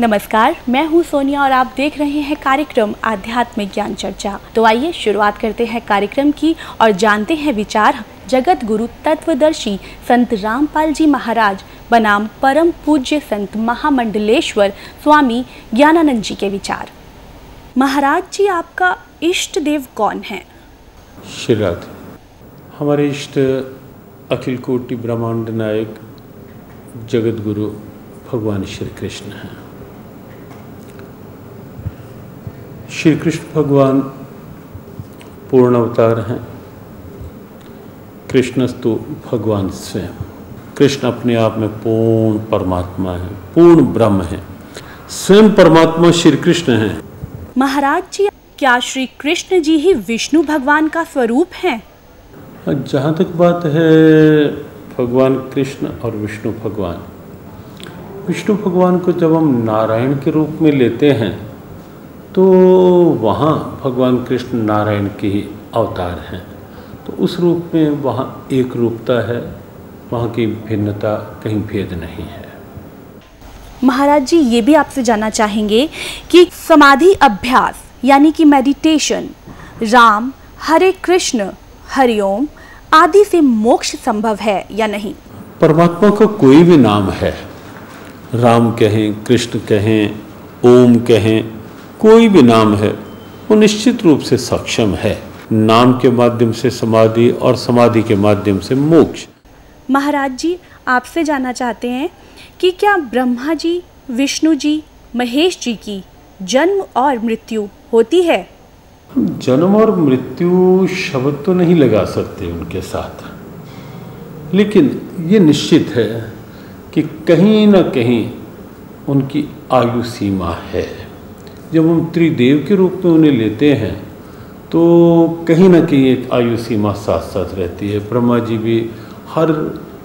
नमस्कार, मैं हूँ सोनिया और आप देख रहे हैं कार्यक्रम आध्यात्मिक ज्ञान चर्चा। तो आइए शुरुआत करते हैं कार्यक्रम की और जानते हैं विचार जगत गुरु तत्वदर्शी संत रामपाल जी महाराज, बनाम परम पूज्य संत महामंडलेश्वर स्वामी ज्ञानानंद जी के विचार। महाराज जी, आपका इष्ट देव कौन है? श्रीराध हमारे इष्ट अखिल कोटि ब्रह्मांड नायक जगत गुरु भगवान श्री कृष्ण हैं। श्री कृष्ण भगवान पूर्ण अवतार हैं। कृष्णस्तु भगवान स्वयं। कृष्ण अपने आप में पूर्ण परमात्मा है पूर्ण ब्रह्म है। स्वयं परमात्मा श्री कृष्ण है। महाराज जी क्या श्री कृष्ण जी ही विष्णु भगवान का स्वरूप है जहाँ तक बात है भगवान कृष्ण और विष्णु भगवान। विष्णु भगवान को जब हम नारायण के रूप में लेते हैं तो वहाँ भगवान कृष्ण नारायण के ही अवतार हैं। तो उस रूप में वहाँ एक रूपता है वहाँ की भिन्नता कहीं भेद नहीं है। महाराज जी ये भी आपसे जानना चाहेंगे कि समाधि अभ्यास यानी कि मेडिटेशन राम हरे कृष्ण हरिओम आदि से मोक्ष संभव है या नहीं? परमात्मा का कोई भी नाम है राम कहें कृष्ण कहें ओम कहें कोई भी नाम है वो निश्चित रूप से सक्षम है। नाम के माध्यम से समाधि और समाधि के माध्यम से मोक्ष। महाराज जी आपसे जानना चाहते हैं कि क्या ब्रह्मा जी विष्णु जी महेश जी की जन्म और मृत्यु होती है? जन्म और मृत्यु शब्द तो नहीं लगा सकते उनके साथ। लेकिन ये निश्चित है कि कहीं ना कहीं उनकी आयु सीमा है। जब हम त्रिदेव के रूप में उन्हें लेते हैं तो कहीं ना कहीं एक आयु सीमा साथ साथ रहती है। ब्रह्मा जी भी हर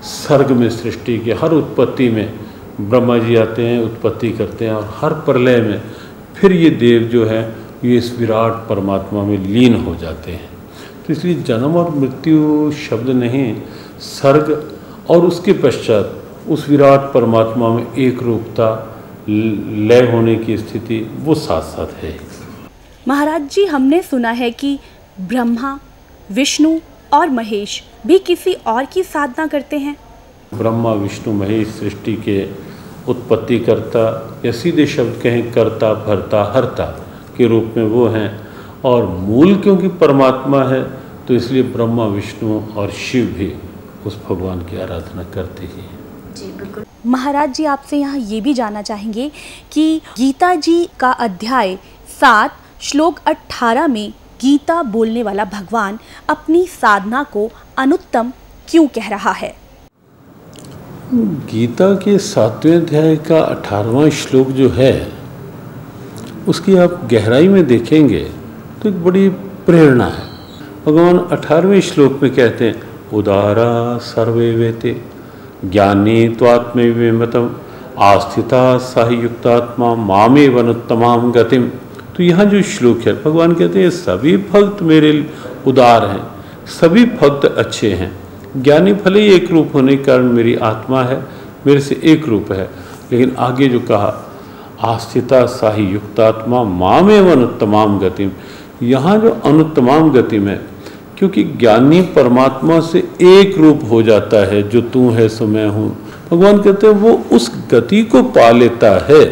सर्ग में सृष्टि के, हर उत्पत्ति में ब्रह्मा जी आते हैं, उत्पत्ति करते हैं और हर प्रलय में फिर ये देव जो है, ये इस विराट परमात्मा में लीन हो जाते हैं। तो इसलिए जन्म और मृत्यु शब्द नहीं, सर्ग और उसके पश्चात उस विराट परमात्मा में एक रूपता लय होने की स्थिति वो साथ साथ है। महाराज जी हमने सुना है कि ब्रह्मा विष्णु और महेश भी किसी और की साधना करते हैं। ब्रह्मा विष्णु महेश सृष्टि के उत्पत्ति करता या सीधे शब्द कहें करता भरता हरता के रूप में वो हैं और मूल क्योंकि परमात्मा है तो इसलिए ब्रह्मा विष्णु और शिव भी उस भगवान की आराधना करते ही हैं। जी बिल्कुल। महाराज जी, आपसे यहाँ ये भी जानना चाहेंगे कि गीता जी का अध्याय सात, श्लोक अट्ठारह में गीता बोलने वाला भगवान अपनी साधना को अनुत्तम क्यों कह रहा है? गीता के सातवें अध्याय का अठारहवा श्लोक जो है, उसकी आप गहराई में देखेंगे तो एक बड़ी प्रेरणा है। भगवान अठारहवें श्लोक में कहते हैं, उदारा सर्वे वेते ज्ञानी त्वात्मतम आस्थिता युक्तात्मा मामे वनुत्तमाम गतिम। तो यहाँ जो श्लोक है, भगवान कहते हैं, सभी भक्त मेरे उदार हैं, सभी भक्त अच्छे हैं। ज्ञानी भले ही एक रूप होने के कारण मेरी आत्मा है, मेरे से एक रूप है। लेकिन आगे जो कहा, आस्थिता साही युक्तात्मा मामे अनुत्तमाम गतिम। यहाँ जो अनुत्तमाम गतिम में क्योंकि ज्ञानी परमात्मा से एक रूप हो जाता है, जो तू है, सो मैं हूँ। भगवान कहते हैं, वो उस गति को पा लेता है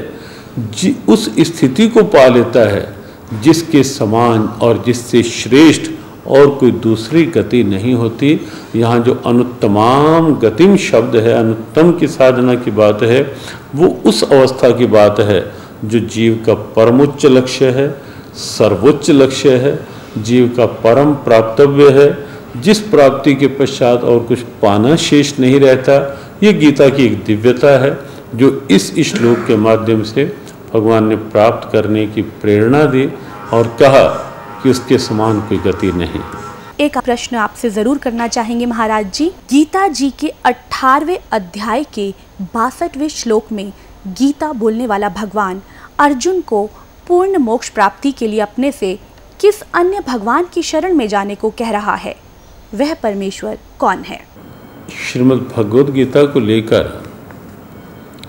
उस स्थिति को पा लेता है, जिसके समान और जिससे श्रेष्ठ और कोई दूसरी गति नहीं होती। यहाँ जो अनुत्तमाम गतिम शब्द है, अनुत्तम की साधना की बात है, वो उस अवस्था की बात है, जो जीव का परमोच्च लक्ष्य है, सर्वोच्च लक्ष्य है जीव का परम प्राप्तव्य है। जिस प्राप्ति के पश्चात और कुछ पाना शेष नहीं रहता, ये गीता की एक दिव्यता है, जो इस श्लोक के माध्यम से भगवान ने प्राप्त करने की प्रेरणा दी और कहा कि उसके समान कोई गति नहीं। एक प्रश्न आपसे ज़रूर करना चाहेंगे महाराज जी। गीता जी के अठारवे अध्याय के बासठवें श्लोक में गीता बोलने वाला भगवान अर्जुन को पूर्ण मोक्ष प्राप्ति के लिए अपने से किस अन्य भगवान की शरण में जाने को कह रहा है? वह परमेश्वर कौन है? श्रीमद् भगवद गीता को लेकर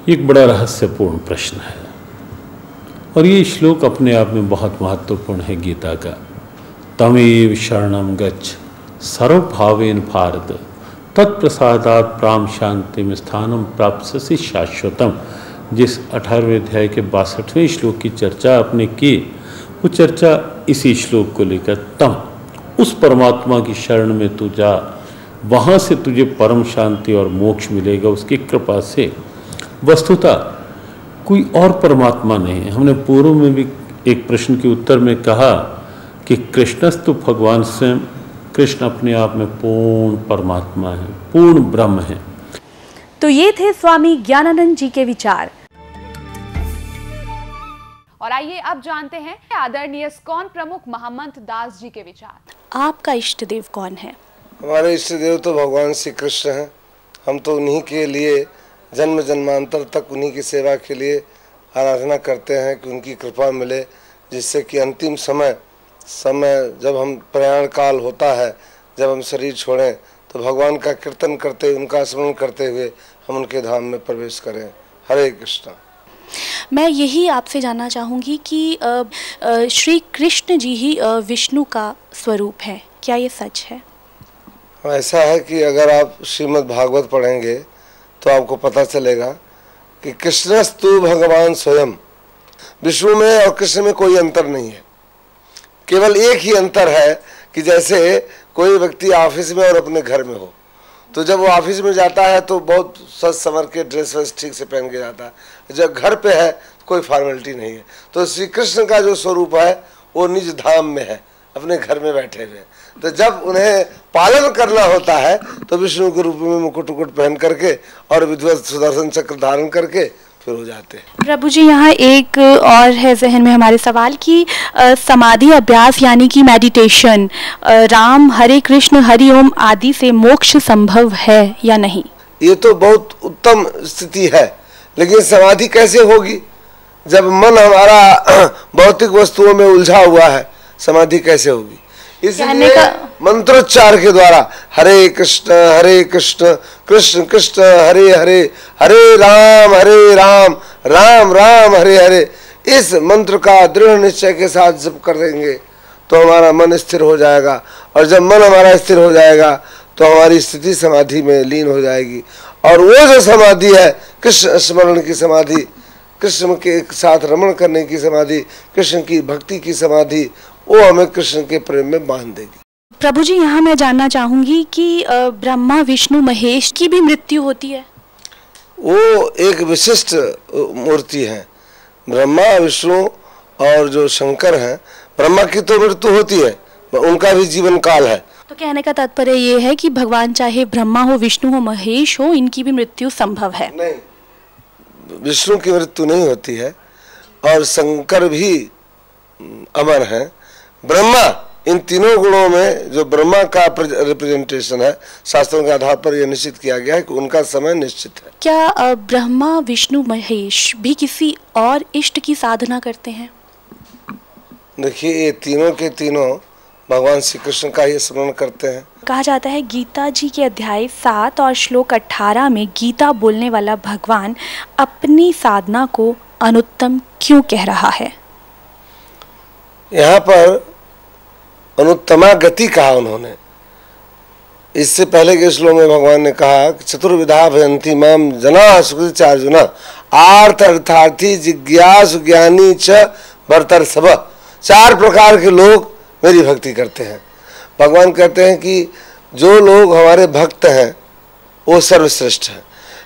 एक बड़ा रहस्यपूर्ण प्रश्न है। और ये श्लोक अपने आप में बहुत महत्वपूर्ण है गीता का। तमेव शरणम गच्छ, सर्वभावेन भारत, तत्प्रसादात प्राम शांति में स्थानम प्राप्त शाश्वतम। जिस अठारहवें अध्याय के बासठवें श्लोक की चर्चा आपने की वो चर्चा इसी श्लोक को लेकर, तम, उस परमात्मा की शरण में तू जा। वहाँ से तुझे परम शांति और मोक्ष मिलेगा, उसकी कृपा से। वस्तुतः, कोई और परमात्मा नहीं है। हमने पूर्व में भी एक प्रश्न के उत्तर में कहा कि कृष्णस्तु भगवान स्वयं, कृष्ण अपने आप में पूर्ण परमात्मा है, पूर्ण ब्रह्म है। तो ये थे स्वामी ज्ञानानंद जी के विचार। और आइए अब जानते हैं आदरणीय स्कॉन प्रमुख महमंत दास जी के विचार। आपका इष्ट देव कौन है? हमारे इष्ट देव तो भगवान श्री कृष्ण हैं। हम तो उन्हीं के लिए जन्म जन्मांतर तक उन्हीं की सेवा के लिए आराधना करते हैं कि उनकी कृपा मिले जिससे कि अंतिम समय समय जब हम प्रयाण काल होता है जब हम शरीर छोड़ें तो भगवान का कीर्तन करते उनका स्मरण करते हुए हम उनके धाम में प्रवेश करें। हरे कृष्णा। मैं यही आपसे जानना चाहूँगी कि श्री कृष्ण जी ही विष्णु का स्वरूप है। क्या ये सच है? ऐसा है कि अगर आप श्रीमद् भागवत पढ़ेंगे तो आपको पता चलेगा कि कृष्णस्तु भगवान स्वयं विष्णु में और कृष्ण में कोई अंतर नहीं है। केवल एक ही अंतर है कि जैसे कोई व्यक्ति ऑफ़िस में और अपने घर में हो तो जब वो ऑफ़िस में जाता है तो बहुत सच संवर के ड्रेस वेस ठीक से पहन के जाता है। जब घर पे है तो कोई फॉर्मेलिटी नहीं है। तो श्री कृष्ण का जो स्वरूप है वो निज धाम में है अपने घर में बैठे हुए। तो जब उन्हें पालन करना होता है तो विष्णु के रूप में मुकुट उकुट पहन करके और विध्वत सुदर्शन चक्र धारण करके फिर हो जाते हैं। प्रभु जी यहाँ एक और है जहन में हमारे सवाल की समाधि अभ्यास यानी कि मेडिटेशन राम हरे कृष्ण हरि ओम आदि से मोक्ष संभव है या नहीं? ये तो बहुत उत्तम स्थिति है। लेकिन समाधि कैसे होगी? जब मन हमारा भौतिक वस्तुओं में उलझा हुआ है समाधि कैसे होगी? इसलिए मंत्रोच्चार के द्वारा हरे कृष्ण हरे कृष्ण कृष्ण कृष्ण हरे हरे हरे राम हरे राम राम राम हरे हरे इस मंत्र का दृढ़ निश्चय के साथ जब कर देंगे तो हमारा मन स्थिर हो जाएगा। और जब मन हमारा स्थिर हो जाएगा तो हमारी स्थिति समाधि में लीन हो जाएगी। और वो जो समाधि है कृष्ण स्मरण की समाधि कृष्ण के साथ रमण करने की समाधि कृष्ण की भक्ति की समाधि वो हमें कृष्ण के प्रेम में बाँध देगी। प्रभु जी यहाँ मैं जानना चाहूँगी कि ब्रह्मा विष्णु महेश की भी मृत्यु होती है? वो एक विशिष्ट मूर्ति है। ब्रह्मा विष्णु और जो शंकर हैं ब्रह्मा की तो मृत्यु होती है उनका भी जीवन काल है। तो कहने का तात्पर्य ये है कि भगवान चाहे ब्रह्मा हो विष्णु हो महेश हो इनकी भी मृत्यु संभव है। नहीं विष्णु की मृत्यु नहीं होती है और शंकर भी अमर है। ब्रह्मा इन तीनों गुणों में जो ब्रह्मा का रिप्रेजेंटेशन है शास्त्रों के आधार पर यह निश्चित किया गया है कि उनका समय निश्चित है। क्या ब्रह्मा विष्णु महेश भी किसी और इष्ट की साधना करते हैं? देखिए ये तीनों के तीनों भगवान श्री कृष्ण का ही स्मरण करते हैं। कहा जाता है गीता जी के अध्याय सात और श्लोक अठारह में गीता बोलने वाला भगवान अपनी साधना को अनुत्तम क्यों कह रहा है? यहाँ पर अनुत्तमा गति कहा उन्होंने। इससे पहले के श्लोक में भगवान ने कहा कि चतुर्विधा भयंती माम जना सुकृत आर्थ अर्थार्थी जिज्ञास ज्ञानी च सब चार प्रकार के लोग मेरी भक्ति करते हैं। भगवान कहते हैं कि जो लोग हमारे भक्त हैं, वो सर्वश्रेष्ठ हैं।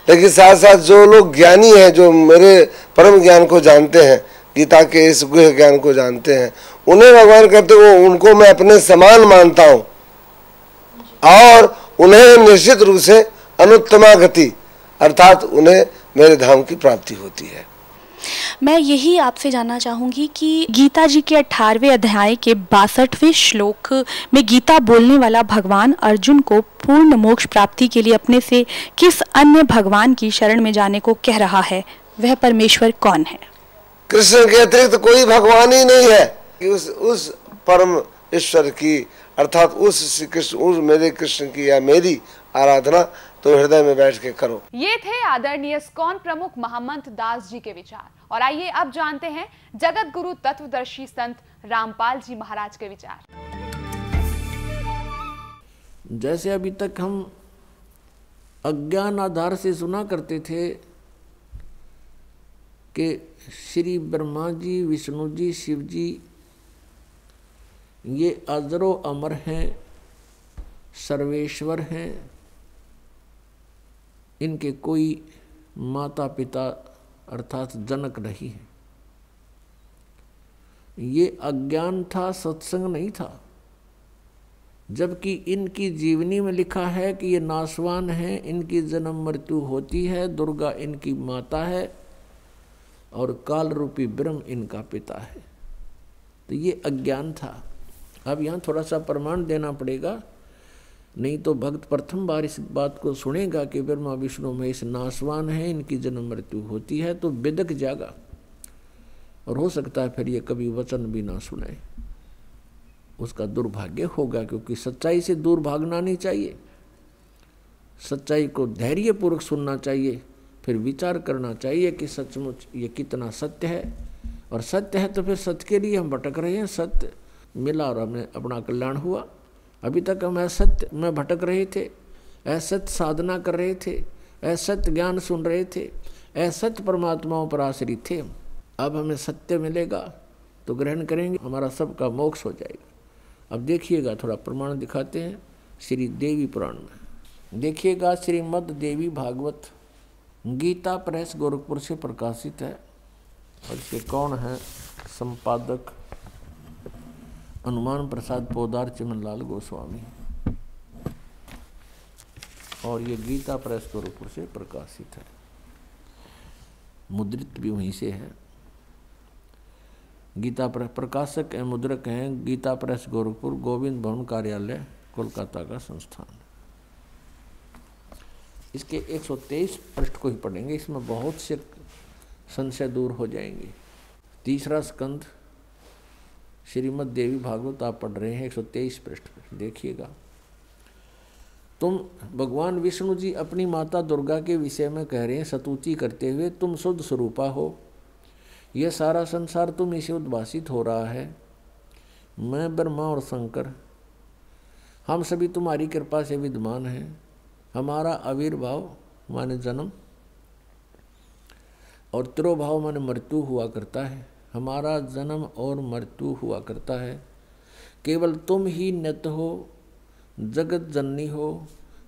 लेकिन साथ साथ जो लोग ज्ञानी हैं, जो मेरे परम ज्ञान को जानते हैं, गीता के इस गुह ज्ञान को जानते हैं, उन्हें भगवान कहते वो, उनको मैं अपने समान मानता हूँ। और उन्हें निश्चित रूप से अनुत्तमा गति अर्थात उन्हें मेरे धाम की प्राप्ति होती है। मैं यही आपसे जानना चाहूँगी कि गीता जी के अठारहवें अध्याय के बासठवें श्लोक में गीता बोलने वाला भगवान अर्जुन को पूर्ण मोक्ष प्राप्ति के लिए अपने से किस अन्य भगवान की शरण में जाने को कह रहा है? वह परमेश्वर कौन है? कृष्ण के अतिरिक्त तो कोई भगवान ही नहीं है। कि उस उस परम ईश्वर की अर्थात उस श्री कृष्ण उस मेरे कृष्ण की या मेरी आराधना तो हृदय में बैठ के करो। ये थे आदरणीय स्कॉन प्रमुख महमंत दास जी के विचार। और आइए अब जानते हैं जगत गुरु तत्वदर्शी संत रामपाल जी महाराज के विचार। जैसे अभी तक हम अज्ञान आधार से सुना करते थे कि श्री ब्रह्मा जी, विष्णु जी, शिव जी, ये अजरो अमर हैं, सर्वेश्वर हैं, इनके कोई माता पिता अर्थात जनक नहीं है। ये अज्ञान था, सत्संग नहीं था। जबकि इनकी जीवनी में लिखा है कि ये नासवान है, इनकी जन्म मृत्यु होती है, दुर्गा इनकी माता है और काल रूपी ब्रह्म इनका पिता है। तो ये अज्ञान था। अब यहाँ थोड़ा सा प्रमाण देना पड़ेगा नहीं तो भक्त प्रथम बार इस बात को सुनेगा कि ब्रह्मा विष्णु महेश नासवान है, इनकी जन्म मृत्यु होती है तो बिदक जागा। और हो सकता है फिर ये कभी वचन भी ना सुने। उसका दुर्भाग्य होगा, क्योंकि सच्चाई से दूर भागना नहीं चाहिए। सच्चाई को धैर्यपूर्वक सुनना चाहिए, फिर विचार करना चाहिए कि सचमुच ये कितना सत्य है। और सत्य है तो फिर सत्य के लिए हम भटक रहे हैं, सत्य। मिला और हमें अपना कल्याण हुआ। अभी तक हम असत्य में भटक रहे थे, असत्य साधना कर रहे थे, असत्य ज्ञान सुन रहे थे, असत्य परमात्माओं पर आश्रित थे अब हमें सत्य मिलेगा तो ग्रहण करेंगे, हमारा सबका मोक्ष हो जाएगा। अब देखिएगा, थोड़ा प्रमाण दिखाते हैं, श्री देवी पुराण में। देखिएगा, श्रीमद देवी भागवत, गीता प्रेस गोरखपुर से प्रकाशित है, और इसके कौन है? संपादक हनुमान प्रसाद पोदार चिमनलाल गोस्वामी। और ये गीता प्रेस गोरखपुर से प्रकाशित है। मुद्रित भी वहीं से है। गीता प्रेस प्रकाशक एवं मुद्रक हैं, गीता प्रेस गोरखपुर गोविंद भवन कार्यालय, कोलकाता का संस्थान। इसके 123 पृष्ठ को ही पढ़ेंगे, इसमें बहुत से संशय दूर हो जाएँगे। तीसरा स्कंद श्रीमद देवी भागवत आप पढ़ रहे हैं 123 पृष्ठ पर देखिएगा। तुम, भगवान विष्णु जी अपनी माता दुर्गा के विषय में कह रहे हैं सतुति करते हुए तुम शुद्ध स्वरूपा हो। यह सारा संसार तुम से उद्भाषित हो रहा है। मैं, ब्रह्मा और शंकर, हम सभी तुम्हारी कृपा से विद्यमान हैं। हमारा आविर्भाव, माने जन्म, और त्रोभाव, माने मृत्यु हुआ करता है। हमारा जन्म और मृत्यु हुआ करता है। केवल तुम ही नत हो, जगत जननी हो,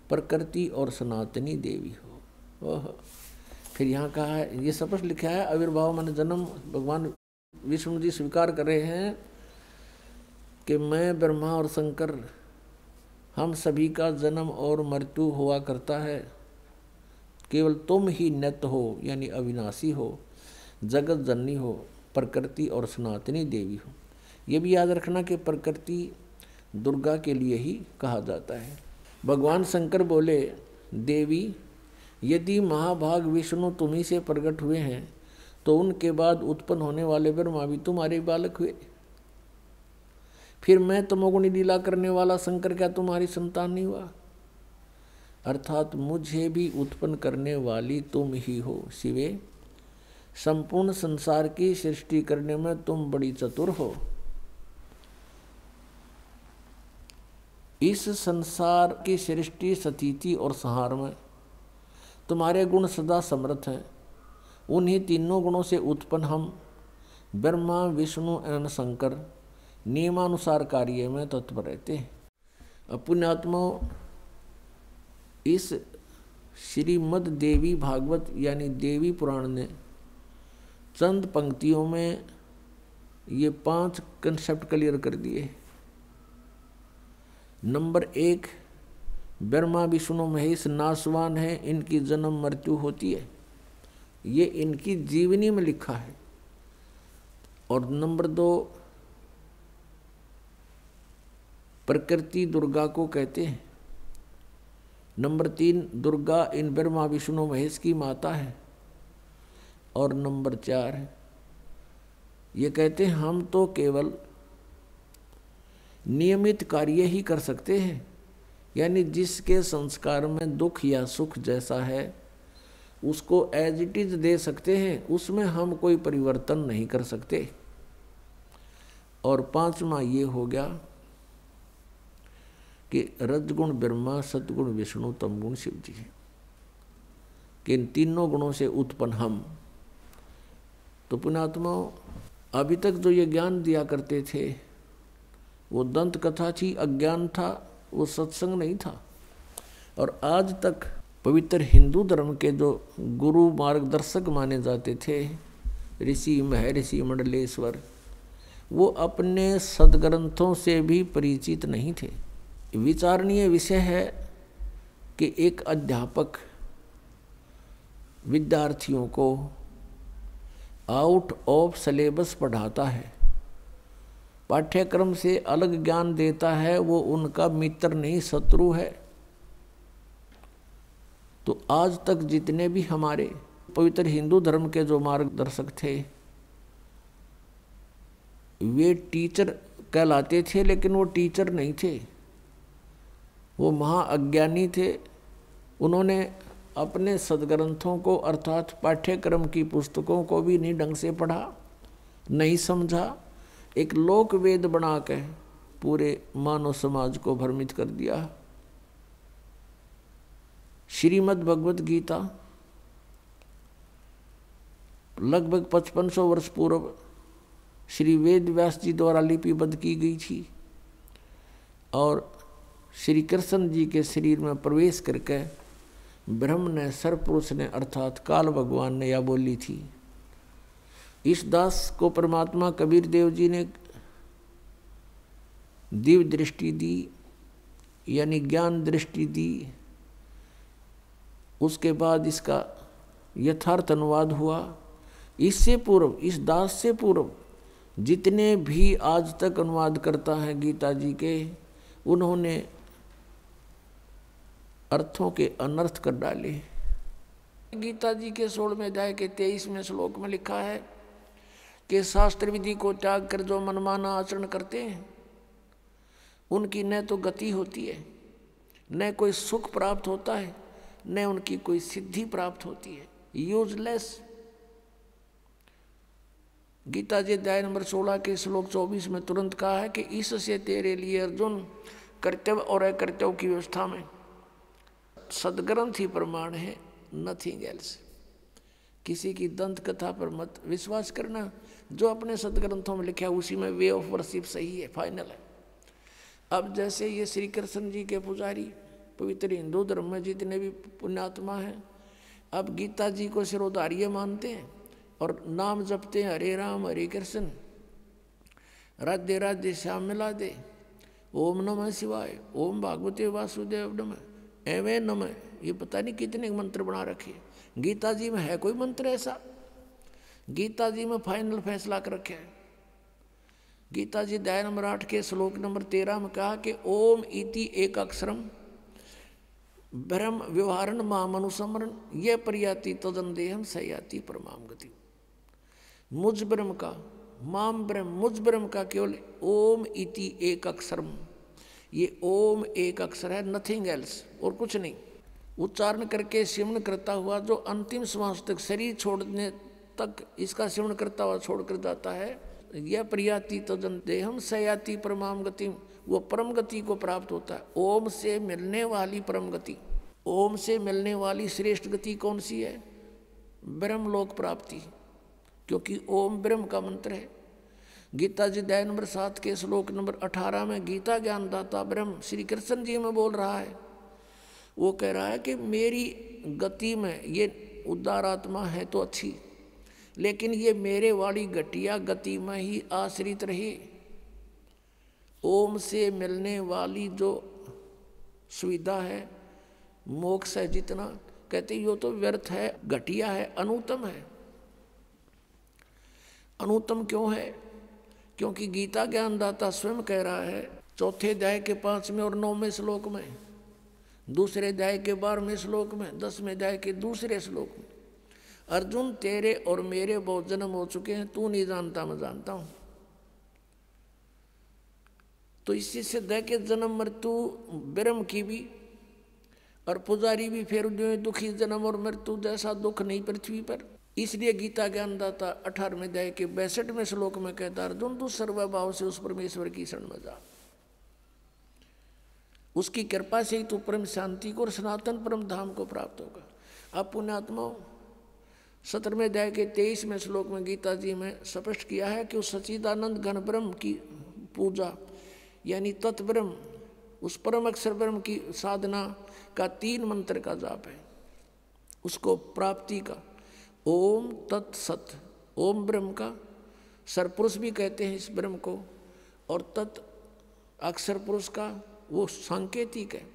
प्रकृति और सनातनी देवी हो। ओह। फिर यहाँ कहा है, ये स्पष्ट लिखा है, आविर्भाव मन जन्म, भगवान विष्णु जी स्वीकार कर रहे हैं कि मैं, ब्रह्मा और शंकर, हम सभी का जन्म और मृत्यु हुआ करता है। केवल तुम ही नत हो, यानी अविनाशी हो, जगत जननी हो। प्रकृति और सनातनी देवी हो। ये भी याद रखना कि प्रकृति दुर्गा के लिए ही कहा जाता है। भगवान शंकर बोले, देवी, यदि महाभाग विष्णु तुम्ही से प्रकट हुए हैं तो उनके बाद उत्पन्न होने वाले ब्रह्मा भी तुम्हारे बालक हुए। फिर मैं तमोगुणी लीला करने वाला शंकर क्या तुम्हारी संतान नहीं हुआ? अर्थात मुझे भी उत्पन्न करने वाली तुम ही हो, शिवे। संपूर्ण संसार की सृष्टि करने में तुम बड़ी चतुर हो। इस संसार की सृष्टि सतीति और संहार में तुम्हारे गुण सदा समर्थ हैं। उन्हीं तीनों गुणों से उत्पन्न हम ब्रह्मा, विष्णु एवं शंकर नियमानुसार कार्य में तत्पर रहते हैं। पुण्यात्मा इस श्रीमद देवी भागवत यानी देवी पुराण ने चंद पंक्तियों में ये पाँच कंसेप्ट क्लियर कर दिए। नंबर एक, ब्रह्मा, विष्णु, महेश नासवान है, इनकी जन्म मृत्यु होती है। ये इनकी जीवनी में लिखा है। और नंबर दो, प्रकृति दुर्गा को कहते हैं। नंबर तीन, दुर्गा इन ब्रह्मा, विष्णु, महेश की माता है। और नंबर चार ये कहते हैं, हम तो केवल नियमित कार्य ही कर सकते हैं, यानी जिसके संस्कार में दुख या सुख जैसा है, उसको एज इट इज़ दे सकते हैं, उसमें हम कोई परिवर्तन नहीं कर सकते। और पांचवा ये हो गया कि रजगुण ब्रह्मा सतगुण विष्णु, तमगुण शिव जी है। कि इन तीनों गुणों से उत्पन्न हम तो पुणात्मा अभी तक जो ये ज्ञान दिया करते थे, वो दंत कथा थी, अज्ञान था, वो सत्संग नहीं था। और आज तक पवित्र हिंदू धर्म के जो गुरु मार्गदर्शक माने जाते थे, ऋषि, महर्षि, मंडलेश्वर, वो अपने सदग्रंथों से भी परिचित नहीं थे। विचारणीय विषय है कि एक अध्यापक विद्यार्थियों को आउट ऑफ़ सिलेबस पढ़ाता है। पाठ्यक्रम से अलग ज्ञान देता है, वो उनका मित्र नहीं, शत्रु है। तो आज तक जितने भी हमारे पवित्र हिंदू धर्म के जो मार्गदर्शक थे, वे टीचर कहलाते थे, लेकिन वो टीचर नहीं थे। वो महाअज्ञानी थे। उन्होंने अपने सदग्रंथों को अर्थात पाठ्यक्रम की पुस्तकों को भी नहीं ढंग से पढ़ा, नहीं समझा। एक लोक वेद बना के पूरे मानव समाज को भ्रमित कर दिया। श्रीमद् भगवत गीता लगभग पचपन सौ वर्ष पूर्व श्री वेद व्यास जी द्वारा लिपिबद्ध की गई थी और श्री कृष्ण जी के शरीर में प्रवेश करके ब्रह्म ने सर्वपुरुष ने अर्थात काल भगवान ने या बोली थी। इस दास को परमात्मा कबीर देव जी ने दिव्य दृष्टि दी, यानी ज्ञान दृष्टि दी। उसके बाद इसका यथार्थ अनुवाद हुआ। इससे पूर्व, इस दास से पूर्व जितने भी आज तक अनुवाद करता है गीता जी के, उन्होंने अर्थों के अनर्थ कर डाले। गीता जी के सोलहवें अध्याय के तेईसवें श्लोक में लिखा है कि शास्त्र विधि को त्याग कर जो मनमाना आचरण करते हैं, उनकी न तो गति होती है, न कोई सुख प्राप्त होता है, न उनकी कोई सिद्धि प्राप्त होती है। यूजलेस गीता जी अध्याय नंबर 16 के श्लोक 24 में तुरंत कहा है कि इससे तेरे लिए अर्जुन कर्तव्य और अकर्तव्य की व्यवस्था में सदग्रंथ ही प्रमाण है नथिंग एल्स किसी की दंत कथा पर मत विश्वास करना। जो अपने सदग्रंथों में लिखा उसी में वे ऑफ़ वर्शिप सही है फाइनल है। अब जैसे ये श्री कृष्ण जी के पुजारी, पवित्र हिंदू धर्म में जितने भी पुण्यात्मा हैं, अब गीता जी को सिरोधार्य मानते हैं और नाम जपते हैं, हरे राम, हरे कृष्ण राधे राधे श्याम मिला दे, ओम नमः शिवाय, ओम भागवते वासुदेव नमः। एवे नमः ये पता नहीं कितने मंत्र बना रखे गीता जी में है कोई मंत्र ऐसा? गीता जी में फाइनल फैसला कर रखे है। गीता जी दया नंबर आठ के श्लोक नंबर तेरह में कहा कि ओम इति एक अक्षरम ब्रह्म व्यवहारण माम अनुसमरण। यह प्रयाति तदन देहम सयाति परमाम गति मुझ ब्रह्म का, माम ब्रह्म, मुझ ब्रह्म का केवल ओम इति एक अक्षरम ये ओम एक अक्षर है नथिंग एल्स और कुछ नहीं। उच्चारण करके सिमन करता हुआ जो अंतिम श्वास तक, शरीर छोड़ने तक इसका सेवन करता हुआ छोड़कर जाता है, यह प्रियाति तदन देहम सयाति परमाम गति वो परम गति को प्राप्त होता है। ओम से मिलने वाली परम गति। ओम से मिलने वाली श्रेष्ठ गति कौन सी है? ब्रह्म लोक प्राप्ति, क्योंकि ओम ब्रह्म का मंत्र है। गीता जी दया नंबर सात के श्लोक नंबर अठारह में गीता ज्ञानदाता ब्रह्म श्री कृष्ण जी में बोल रहा है। वो कह रहा है कि मेरी गति में ये उदार आत्मा है तो अच्छी, लेकिन ये मेरे वाली घटिया गति में ही आश्रित रही। ओम से मिलने वाली जो सुविधा है, मोक्ष है जितना, कहते यो तो व्यर्थ है घटिया है अनुतम है। अनुतम क्यों है? क्योंकि गीता ज्ञानदाता स्वयं कह रहा है, चौथे अध्याय के पाँचवें और नौवें श्लोक में, दूसरे अध्याय के बारहवें श्लोक में, दसवें अध्याय के दूसरे श्लोक में, अर्जुन, तेरे और मेरे बहुत जन्म हो चुके हैं, तू नहीं जानता, मैं जानता हूँ। तो इसी से है के जन्म मृत्यु ब्रह्म की भी, और पुजारी भी फिर दुखी, जन्म और मृत्यु जैसा दुख नहीं पृथ्वी पर। इसलिए गीता ज्ञानदाता अठारहवें अध्याय के बैसठवें श्लोक में कहता अर्जुन, तू सर्वभाव से उस परमेश्वर की शरण में जा। उसकी कृपा से ही तू परम शांति को और सनातन परम धाम को प्राप्त होगा। अब पुण्यात्मा सत्रहवें अध्याय के तेईसवें श्लोक में गीता जी में स्पष्ट किया है कि उस सचिदानंद घन ब्रह्म की पूजा, यानी तत्ब्रह्म, उस परम अक्षर ब्रह्म की साधना का तीन मंत्र का जाप है। उसको प्राप्ति का ओम तत् तत्सत ओम ब्रह्म का। सरपुरुष भी कहते हैं इस ब्रह्म को, और तत् अक्षर पुरुष का, वो सांकेतिक है।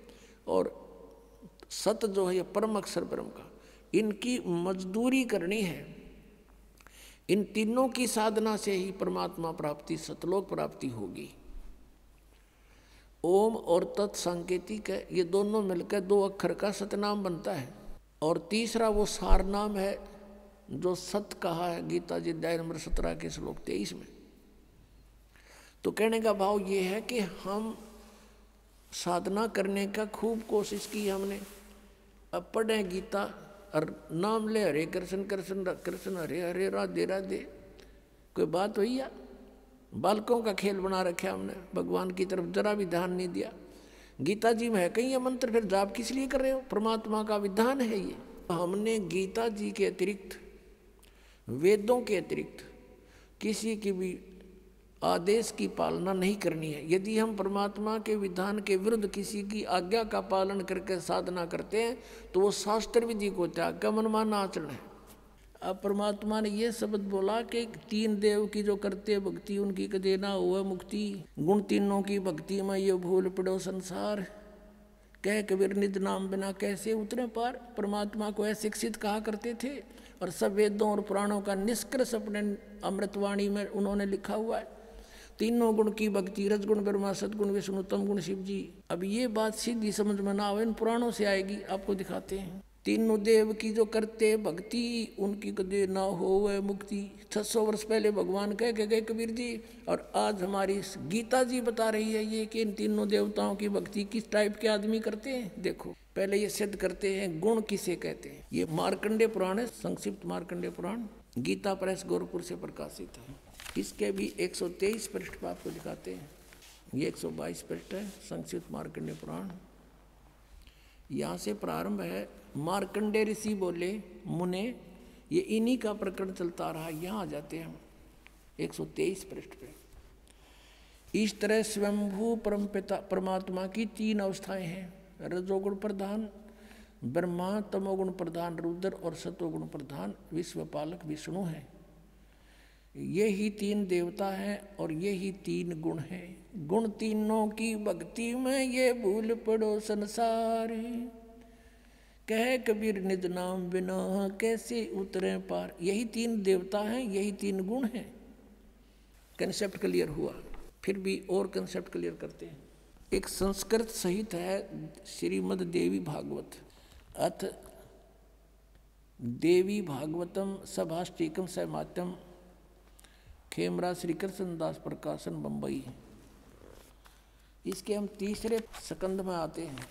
और सत जो है परम अक्षर ब्रह्म का। इनकी मजदूरी करनी है। इन तीनों की साधना से ही परमात्मा प्राप्ति, सतलोक प्राप्ति होगी। ओम और तत् सांकेतिक है। ये दोनों मिलकर दो अक्षर का सतनाम बनता है। और तीसरा वो सार नाम है जो सत कहा है, गीता जी अध्याय नंबर सत्रह के श्लोक तेईस में। तो कहने का भाव ये है कि हम साधना करने का खूब कोशिश की हमने। अब पढ़े गीता और नाम ले, हरे कृष्ण कृष्ण कृष्ण, हरे हरे, राधे राधे। कोई बात हुई या? बालकों का खेल बना रखे हमने, भगवान की तरफ़ जरा भी ध्यान नहीं दिया। गीता जी में है कहीं ये मंत्र, फिर जाप किस लिए कर रहे हो? परमात्मा का विधान है ये। हमने गीता जी के अतिरिक्त वेदों के अतिरिक्त किसी की भी आदेश की पालना नहीं करनी है। यदि हम परमात्मा के विधान के विरुद्ध किसी की आज्ञा का पालन करके साधना करते हैं तो वो शास्त्र विधि को त्याग का मनमाना आचरण है। अब परमात्मा ने यह शब्द बोला कि तीन देव की जो करते भक्ति, उनकी कदे ना हुआ मुक्ति। गुण तीनों की भक्ति में ये भूल पड़ो संसार। कह कबीर निज नाम बिना कैसे उतरे पार? परमात्मा को अशिक्षित कहा करते थे? और सब वेदों और पुराणों का निष्कर्ष अपने अमृतवाणी में उन्होंने लिखा हुआ है। तीनों गुण की भक्ति, रजगुण, ब्रह्मा, सदगुण, विष्णु, उत्तम गुण शिव जी। अब ये बात सीधी समझ में ना आवे, इन पुराणों से आएगी, आपको दिखाते हैं। तीनों देव की जो करते भक्ति, उनकी कदे ना हो वह मुक्ति। छह सौ वर्ष पहले भगवान कह के गए कबीर जी, और आज हमारी गीता जी बता रही है ये कि इन तीनों देवताओं की भक्ति किस टाइप के आदमी करते हैं? देखो, पहले ये सिद्ध करते हैं, गुण किसे कहते हैं? ये मार्कंडे पुराण है, संक्षिप्त मार्कंडे पुराण। गीता प्रेस गोरखपुर से प्रकाशित है। इसके भी 123 पृष्ठ आपको दिखाते हैं। ये 122 पृष्ठ है, संक्षिप्त मार्कंडे पुराण। यहाँ से प्रारंभ है। मार्कंडे ऋषि बोले, मुने, ये इन्हीं का प्रकरण चलता रहा, यहाँ आ जाते हैं हम। 123 पृष्ठ पे। इस तरह स्वयंभू परम पिता परमात्मा की तीन अवस्थाएँ हैं। रजोगुण प्रधान, ब्रह्मा, तमोगुण प्रधान, रुद्र और सतोगुण प्रधान, विश्वपालक विष्णु है। ये ही तीन देवता हैं और ये ही तीन गुण हैं। गुण तीनों की भक्ति में ये भूल पड़ो संसार। कह कबीर निज नाम बिना कैसे उतरे पार। यही तीन देवता हैं, यही तीन गुण हैं। कंसेप्ट क्लियर हुआ। फिर भी और कंसेप्ट क्लियर करते हैं। एक संस्कृत सहित है श्रीमद देवी भागवत। अथ देवी भागवतम सभाष्टिकम सहमात्यम खेमरा श्री कृष्णदास प्रकाशन बम्बई इसके हम तीसरे सकंद में आते हैं।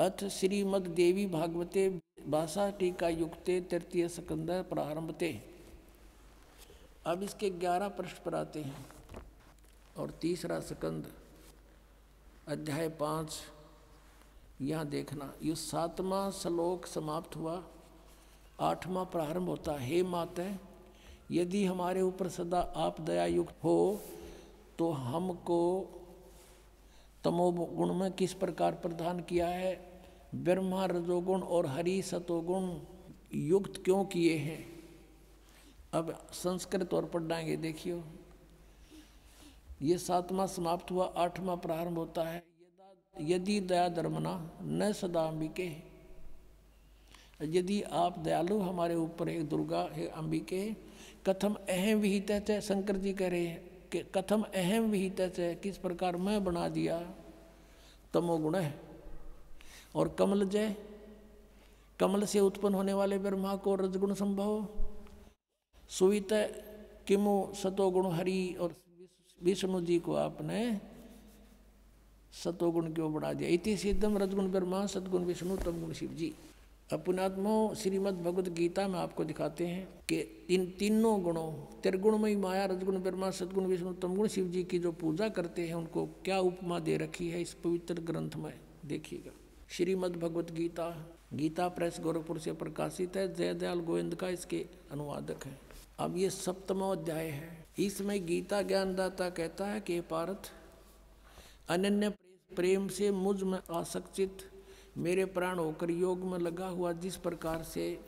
अथ श्रीमद देवी भागवते भाषा टीका युक्ते तृतीय सकंद प्रारंभते। अब इसके ग्यारह पृष्ठ पर आते हैं। और तीसरा सकंद, अध्याय पाँच। यहाँ देखना, ये सातवां श्लोक समाप्त हुआ, आठवां प्रारंभ होता हे माता यदि हमारे ऊपर सदा आप दया युक्त हो तो हमको तमोगुण में किस प्रकार प्रदान किया है? ब्रह्मा रजोगुण और हरि सतोगुण युक्त क्यों किए हैं? अब संस्कृत और पढ़ाएँगे, देखियो। ये सातवां समाप्त हुआ, आठवां प्रारंभ होता है। यदि दया धर्मना न सदा अंबिके यदि आप दयालु हमारे ऊपर है, दुर्गा है, अंबिके कथम अहम विहित है शंकर जी कह रहे हैं कि कथम अहम विहित है किस प्रकार मैं बना दिया। तमोगुण है। और कमल जय। कमल से उत्पन्न होने वाले ब्रह्मा को रजगुण संभव। सुवित किमु सतोगुण हरि और विष्णु जी को आपने सतोगुण क्यों बढ़ा दिया? इति सिद्धम रजगुण ब्रह्मा, सदगुण विष्णु तमगुण शिव जी। अपनात्मो श्रीमद भगवत गीता में आपको दिखाते हैं कि इन तीनों गुणों, त्रिगुणमयी माया, रजगुण, ब्रह्मा, सदगुण, विष्णु, तमगुण, शिव जी की जो पूजा करते हैं, उनको क्या उपमा दे रखी है इस पवित्र ग्रंथ में? देखिएगा। श्रीमद भगवत गीता गीता प्रेस गोरखपुर से प्रकाशित है। जयदयाल गोविंद का इसके अनुवादक है। अब ये सप्तमो अध्याय है। इसमें गीता ज्ञानदाता कहता है कि पार्थ अनन्य प्रेम से मुझमें आसक्तित मेरे प्राण होकर योग में लगा हुआ जिस प्रकार से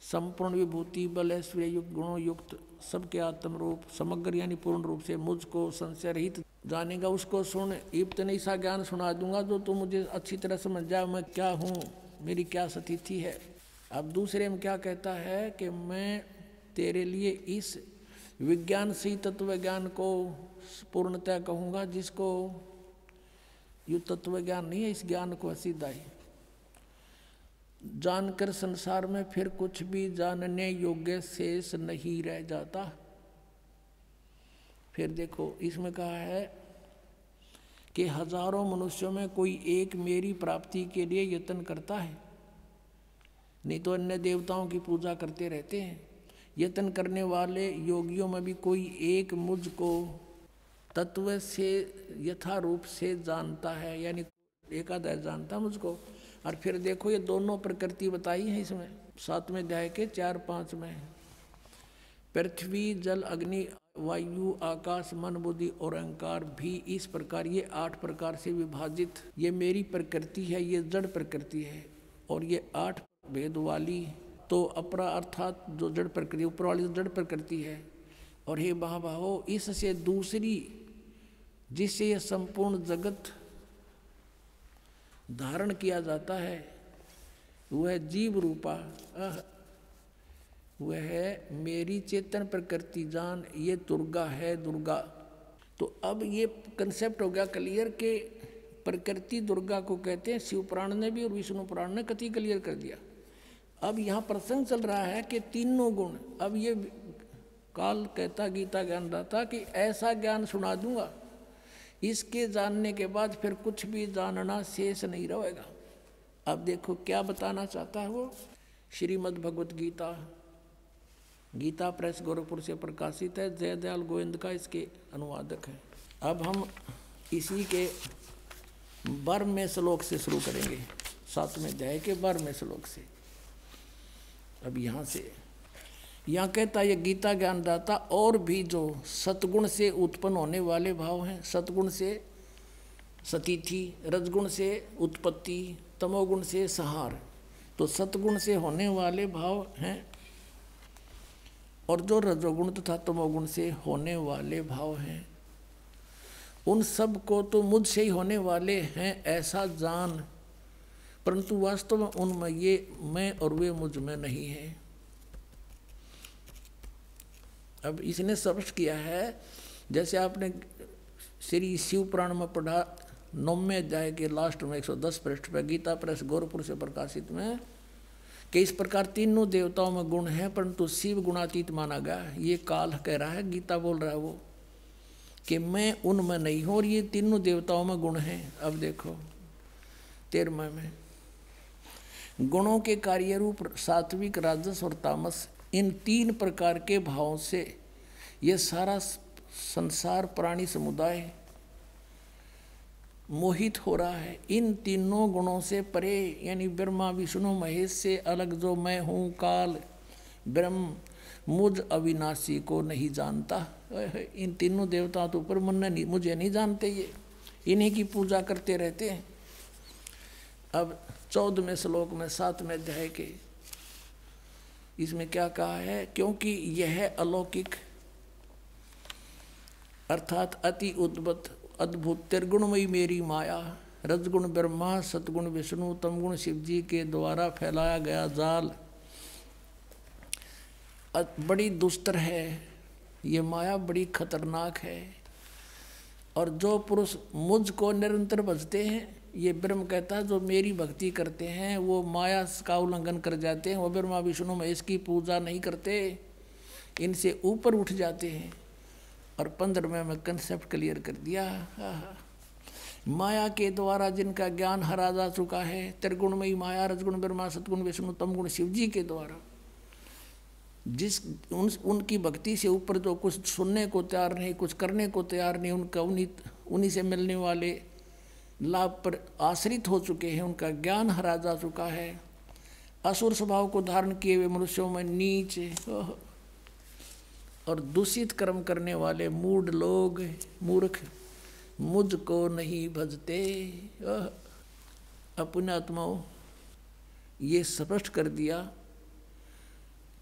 संपूर्ण विभूति, बल, ऐश्वर्य युक्त, गुणों युक्त, सबके आत्म रूप समग्र यानी पूर्ण रूप से मुझको, संशय रहित जानेगा, उसको सुन, युक्त नहीं, सा ज्ञान सुना दूँगा, जो तू मुझे अच्छी तरह समझ जाए मैं क्या हूँ, मेरी क्या स्थिति है? अब दूसरे में क्या कहता है कि मैं तेरे लिए इस विज्ञान से तत्व ज्ञान को पूर्णतः कहूँगा, जिसको यु तत्व ज्ञान नहीं है, इस ज्ञान को असिधाई जानकर संसार में फिर कुछ भी जानने योग्य शेष नहीं रह जाता। फिर देखो, इसमें कहा है कि हज़ारों मनुष्यों में कोई एक मेरी प्राप्ति के लिए यत्न करता है। नहीं तो अन्य देवताओं की पूजा करते रहते हैं। यत्न करने वाले योगियों में भी कोई एक मुझको तत्व से यथा रूप से जानता है, यानी एकादश जानता मुझको। और फिर देखो ये दोनों प्रकृति बताई है इसमें। सातवें अध्याय के चार पाँच में। पृथ्वी, जल, अग्नि, वायु, आकाश, मन, बुद्धि और अहंकार भी इस प्रकार, ये आठ प्रकार से विभाजित। ये मेरी प्रकृति है, ये जड़ प्रकृति है और ये आठ भेद वाली। तो अपरा अर्थात जो जड़ प्रकृति, ऊपर वाली जड़ प्रकृति है और हे महाबाहो इससे दूसरी, जिससे यह संपूर्ण जगत धारण किया जाता है। वह जीव रूपा वह है मेरी चेतन प्रकृति जान, ये दुर्गा है दुर्गा। तो अब ये कंसेप्ट हो गया क्लियर के प्रकृति दुर्गा को कहते हैं, शिव पुराण ने भी और विष्णु पुराण ने कति क्लियर कर दिया। अब यहाँ प्रसंग चल रहा है कि तीनों गुण, अब ये काल कहता गीता, ज्ञान, दाता कि ऐसा ज्ञान सुना दूँगा इसके जानने के बाद फिर कुछ भी जानना शेष नहीं रहेगा। अब देखो, क्या बताना चाहता है वो? श्रीमद् भगवत गीता। गीता प्रेस गोरखपुर से प्रकाशित है। जयदयाल गोविंद का इसके अनुवादक है। अब हम इसी के बर में श्लोक से शुरू करेंगे। सातवें अध्याय के बर में श्लोक से। अब यहाँ से। यहाँ कहता ये गीता ज्ञानदाता और भी जो सतगुण से उत्पन्न होने वाले भाव हैं, सतगुण से सतीथि, रजगुण से उत्पत्ति, तमोगुण से सहार तो सतगुण से होने वाले भाव हैं और जो रजोगुण तथा तमोगुण से होने वाले भाव हैं, उन सबको तो मुझसे ही होने वाले हैं ऐसा जान, परंतु वास्तव में उनमें ये मैं और वे मुझमें नहीं है। अब इसने स्पष्ट किया है, जैसे आपने श्री शिव पुराण में पढ़ा, नौवे अध्याय के लास्ट में 110 पृष्ठ पर गीता प्रेस गोरखपुर से प्रकाशित में, कि इस प्रकार तीनों देवताओं में गुण है, परंतु शिव गुणातीत माना गया ये काल कह रहा है, गीता बोल रहा है वो, कि मैं उनमें नहीं हूँ और ये तीनों देवताओं में गुण हैं। अब देखो, तेरहवें में, गुणों के कार्य रूप सात्विक, राजस और तामस इन तीन प्रकार के भावों से ये सारा संसार प्राणी समुदाय मोहित हो रहा है। इन तीनों गुणों से परे, यानी ब्रह्मा, विष्णु, महेश से अलग जो मैं हूँ, काल, ब्रह्म, मुझ अविनाशी को नहीं जानता। इन तीनों देवताओं तो ऊपर मन नहीं, मुझे नहीं जानते ये। इन्हीं की पूजा करते रहते हैं। अब चौदहवें श्लोक में, सातवें अध्याय के इसमें क्या कहा है? क्योंकि यह अलौकिक, अर्थात अति उद्भुत, अद्भुत त्रिगुणमयी मेरी माया, रजगुण ब्रह्मा सतगुण विष्णु, तमगुण शिव जी के द्वारा फैलाया गया जाल बड़ी दुस्तर है। ये माया बड़ी खतरनाक है। और जो पुरुष मुझको निरंतर बजते हैं ये ब्रह्म कहता है, जो मेरी भक्ति करते हैं, वो माया का उल्लंघन कर जाते हैं, वो ब्रह्मा विष्णु में इसकी पूजा नहीं करते, इनसे ऊपर उठ जाते हैं। और पंद्रहवें में कंसेप्ट क्लियर कर दिया। माया के द्वारा जिनका ज्ञान हरा जा चुका है, त्रिगुणमयी माया, रजगुण ब्रह्मा सतगुण विष्णु, तमगुण शिव जी के द्वारा, जिस उन, उनकी भक्ति से ऊपर जो कुछ सुनने को तैयार नहीं, कुछ करने को तैयार नहीं, उनका उन्हीं उन्हीं से मिलने वाले लाभ पर आश्रित हो चुके हैं, उनका ज्ञान हरा जा चुका है। असुर स्वभाव को धारण किए हुए मनुष्यों में नीच और दूषित कर्म करने वाले मूड लोग, मूर्ख, मुझको नहीं भजते अपने आत्माओं, ये स्पष्ट कर दिया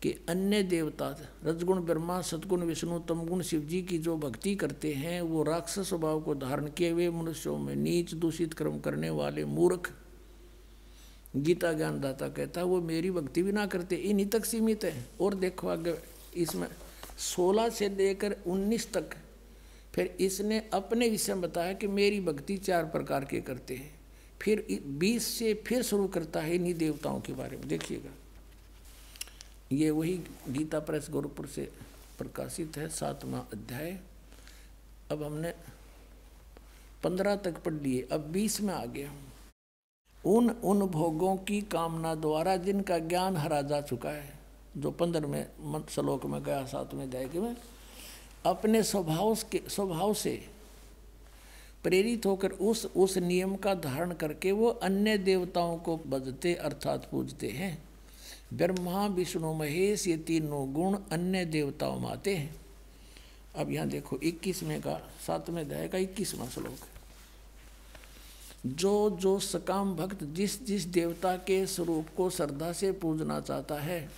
कि अन्य देवता रजगुण, ब्रह्मा, सदगुण, विष्णु, तमगुण शिव जी की जो भक्ति करते हैं, वो राक्षस स्वभाव को धारण किए हुए मनुष्यों में नीच, दूषित कर्म करने वाले मूर्ख। गीता ज्ञानदाता कहता वो मेरी भक्ति भी ना करते, इन्हीं तक सीमित है। और देखो आगे, इसमें सोलह से लेकर उन्नीस तक, फिर इसने अपने विषय में बताया कि मेरी भक्ति चार प्रकार के करते हैं। फिर बीस से फिर शुरू करता है इन्हीं देवताओं के बारे में। देखिएगा। ये वही गीता प्रेस गोरखपुर से प्रकाशित है, सातवां अध्याय। अब हमने पंद्रह तक पढ़ लिए, अब बीस में आ गया उन उन भोगों की कामना द्वारा जिनका ज्ञान हरा जा चुका है, जो पंद्रह में श्लोक में गया, सातवें अध्याय के में, अपने स्वभाव के, स्वभाव से प्रेरित होकर उस उस नियम का धारण करके वो अन्य देवताओं को बजते अर्थात पूजते हैं। ब्रह्मा, विष्णु, महेश, ये तीनों गुण अन्य देवताओं में आते हैं। अब यहाँ देखो, इक्कीसवें का, सातवें अध्याय का इक्कीसवा श्लोक जो जो सकाम भक्त जिस जिस देवता के स्वरूप को श्रद्धा से पूजना चाहता है,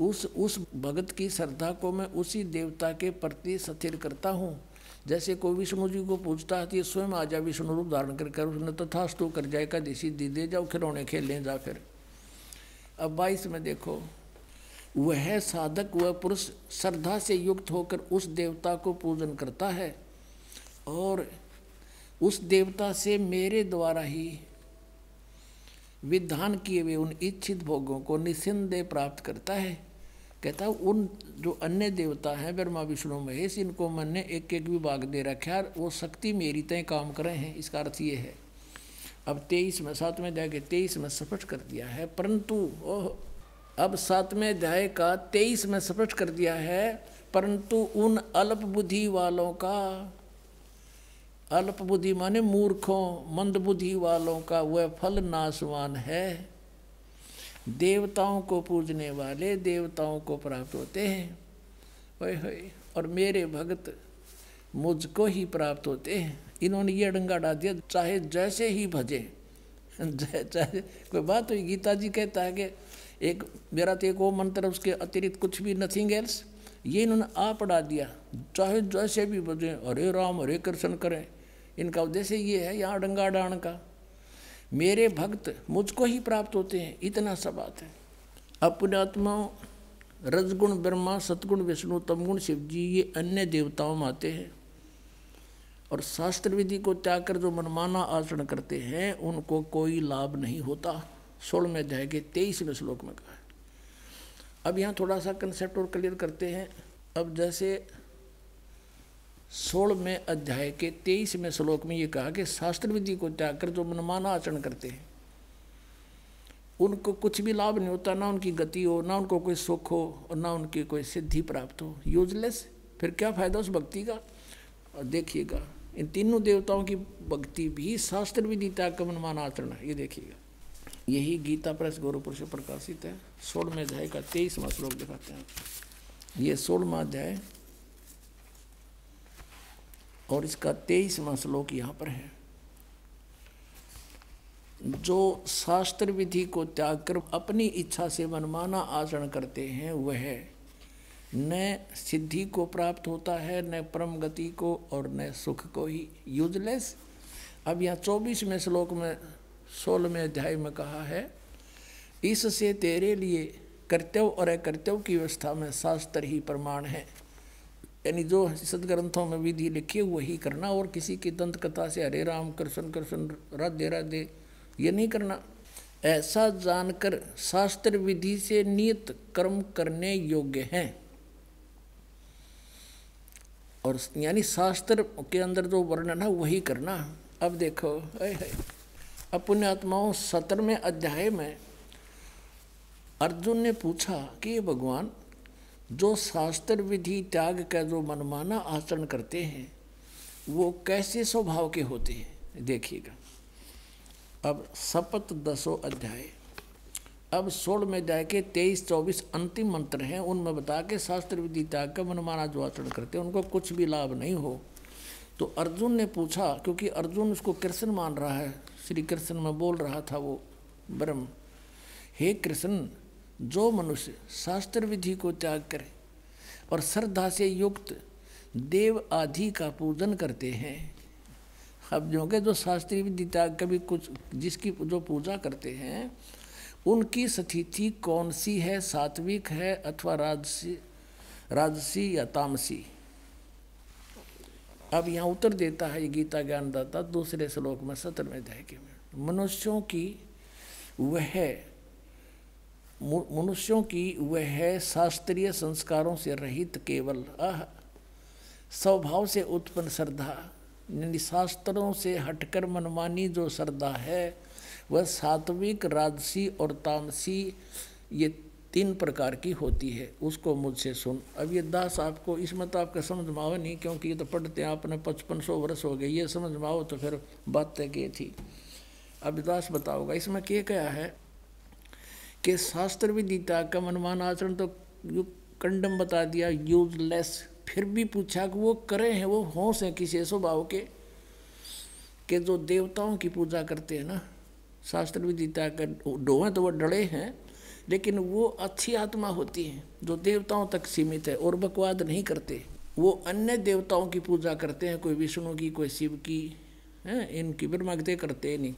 उस उस भगत की श्रद्धा को मैं उसी देवता के प्रति स्थिर करता हूँ। जैसे कोई विष्णु जी को पूछता है तो स्वयं आ विष्णु रूप धारण कर उसने तथास्तु कर जाए का देसी दी, दे जाओ, खिलौने खेल लें, जा फिर। अब बाईस में देखो। वह साधक, वह पुरुष श्रद्धा से युक्त होकर उस देवता को पूजन करता है और उस देवता से मेरे द्वारा ही विधान किए हुए उन इच्छित भोगों को निस्संदेह प्राप्त करता है। कहता उन जो अन्य देवता हैं, ब्रह्मा, विष्णु, महेश, इनको मन ने एक एक विभाग दे रखा वो शक्ति मेरी तय काम कर हैं। इसका अर्थ ये है अब तेईस में, सातवें अध्याय के तेईस में स्पष्ट कर दिया है, परंतु, ओह, अब सातवें अध्याय का तेईस में स्पष्ट कर दिया है, परंतु उन अल्प बुद्धि वालों का, अल्प बुद्धि माने मूर्खों, मंद बुद्धि वालों का वह फल नाशवान है। देवताओं को पूजने वाले देवताओं को प्राप्त होते हैं। और मेरे भक्त मुझको ही प्राप्त होते हैं। इन्होंने ये डंगा डाल दिया, चाहे जैसे ही भजे। चाहे, कोई बात हुई गीता जी कहता है कि एक, मेरा तो एक वो मंत्र उसके अतिरिक्त कुछ भी नथिंग एल्स ये इन्होंने आप पढ़ा दिया, चाहे जैसे भी बजे हरे राम, हरे कृष्ण करें। इनका उद्देश्य ये है, यहाँ डंगा डाण का। मेरे भक्त मुझको ही प्राप्त होते हैं, इतना सा बात है। अपने आत्मा रजगुण, ब्रह्मा, सतगुण, विष्णु, तमगुण, शिव जी, ये अन्य देवताओं में आते हैं। और शास्त्र विधि को त्याग कर जो मनमाना आचरण करते हैं, उनको कोई लाभ नहीं होता। सोलहवें अध्याय के तेईसवें श्लोक में कहा अब यहाँ थोड़ा सा कंसेप्ट और क्लियर करते हैं। अब जैसे सोलहवें अध्याय के तेईसवें श्लोक में ये कहा कि शास्त्र विधि को त्याग कर जो मनमाना आचरण करते हैं, उनको कुछ भी लाभ नहीं होता, ना उनकी गति हो, ना उनको कोई सुख हो, और ना उनकी कोई सिद्धि प्राप्त हो। यूजलेस फिर क्या फ़ायदा उस भक्ति का? और देखिएगा इन तीनों देवताओं की भक्ति भी शास्त्र त्याग का मनमाना आचरण है, ये देखिएगा। यही गीता प्रेस गौरवपुर से प्रकाशित है, सोलहवें अध्याय का तेईसवा श्लोक दिखाते हैं। ये सोलहवा अध्याय और इसका तेईसवा श्लोक यहाँ पर है। जो शास्त्र विधि को त्याग कर अपनी इच्छा से मनमाना आचरण करते हैं, वह न सिद्धि को प्राप्त होता है, न परम गति को और न सुख को ही। यूजलेस अब यहाँ चौबीसवें श्लोक में, सोलहवें अध्याय में कहा है, इससे तेरे लिए कर्तव्य और अकर्तव्य की व्यवस्था में शास्त्र ही प्रमाण है। यानी जो सदग्रंथों में विधि लिखी वही करना और किसी की दंत कथा से हरे राम, कृष्ण कृष्ण, राधे राधे, ये नहीं करना। ऐसा जानकर शास्त्र विधि से नियत कर्म करने योग्य हैं। और यानी शास्त्र के अंदर जो वर्णन है, वही करना। अब देखो अपने आत्माओं सत्रहवें अध्याय में अर्जुन ने पूछा कि भगवान, जो शास्त्र विधि त्याग का जो मनमाना आचरण करते हैं, वो कैसे स्वभाव के होते हैं? देखिएगा। अब शपथ दसो अध्याय। अब सोलह में जाके तेईस, चौबीस अंतिम मंत्र हैं, उनमें बता के शास्त्र विधि त्याग का मनमाना जो आचरण करते हैं, उनको कुछ भी लाभ नहीं हो। तो अर्जुन ने पूछा, क्योंकि अर्जुन उसको कृष्ण मान रहा है, श्री कृष्ण में बोल रहा था वो ब्रह्म, हे कृष्ण, जो मनुष्य शास्त्र विधि को त्याग करे और श्रद्धा से युक्त देव आदि का पूजन करते हैं, अब जो के जो शास्त्रीय विधि त्याग कभी कुछ, जिसकी जो पूजा करते हैं उनकी स्थिति कौन सी है? सात्विक है अथवा राजसी राजसी या तामसी? अब यहाँ उत्तर देता है गीता ज्ञानदाता, दूसरे श्लोक में सत्र में। जाएगी मनुष्यों की वह मनुष्यों की वह शास्त्रीय संस्कारों से रहित केवल, अह, स्वभाव से उत्पन्न श्रद्धा शास्त्रों से हटकर मनमानी जो श्रद्धा है वह सात्विक, राजसी और तामसी, ये तीन प्रकार की होती है। उसको मुझसे सुन। अब ये दास आपको इसमें तो आपका समझ में आओ नहीं, क्योंकि ये तो पढ़ते हैं, आपने पचपन सौ वर्ष हो गए। ये समझ में आओ तो फिर बात की थी। अब दास बताओगा, इसमें क्या क्या है कि शास्त्र विदिता का मनमान आचरण तो कंडम बता दिया यूजलेस फिर भी पूछा कि वो करे हैं, वो होश हैं किसी स्वभाव के, कि जो देवताओं की पूजा करते हैं ना शास्त्र त्याग कर डोहे तो वो डड़े हैं, लेकिन वो अच्छी आत्मा होती हैं, जो देवताओं तक सीमित है और बकवाद नहीं करते। वो अन्य देवताओं की पूजा करते हैं, कोई विष्णु की, कोई शिव की, हैं, इनकी ब्रह्मगते करते नहीं।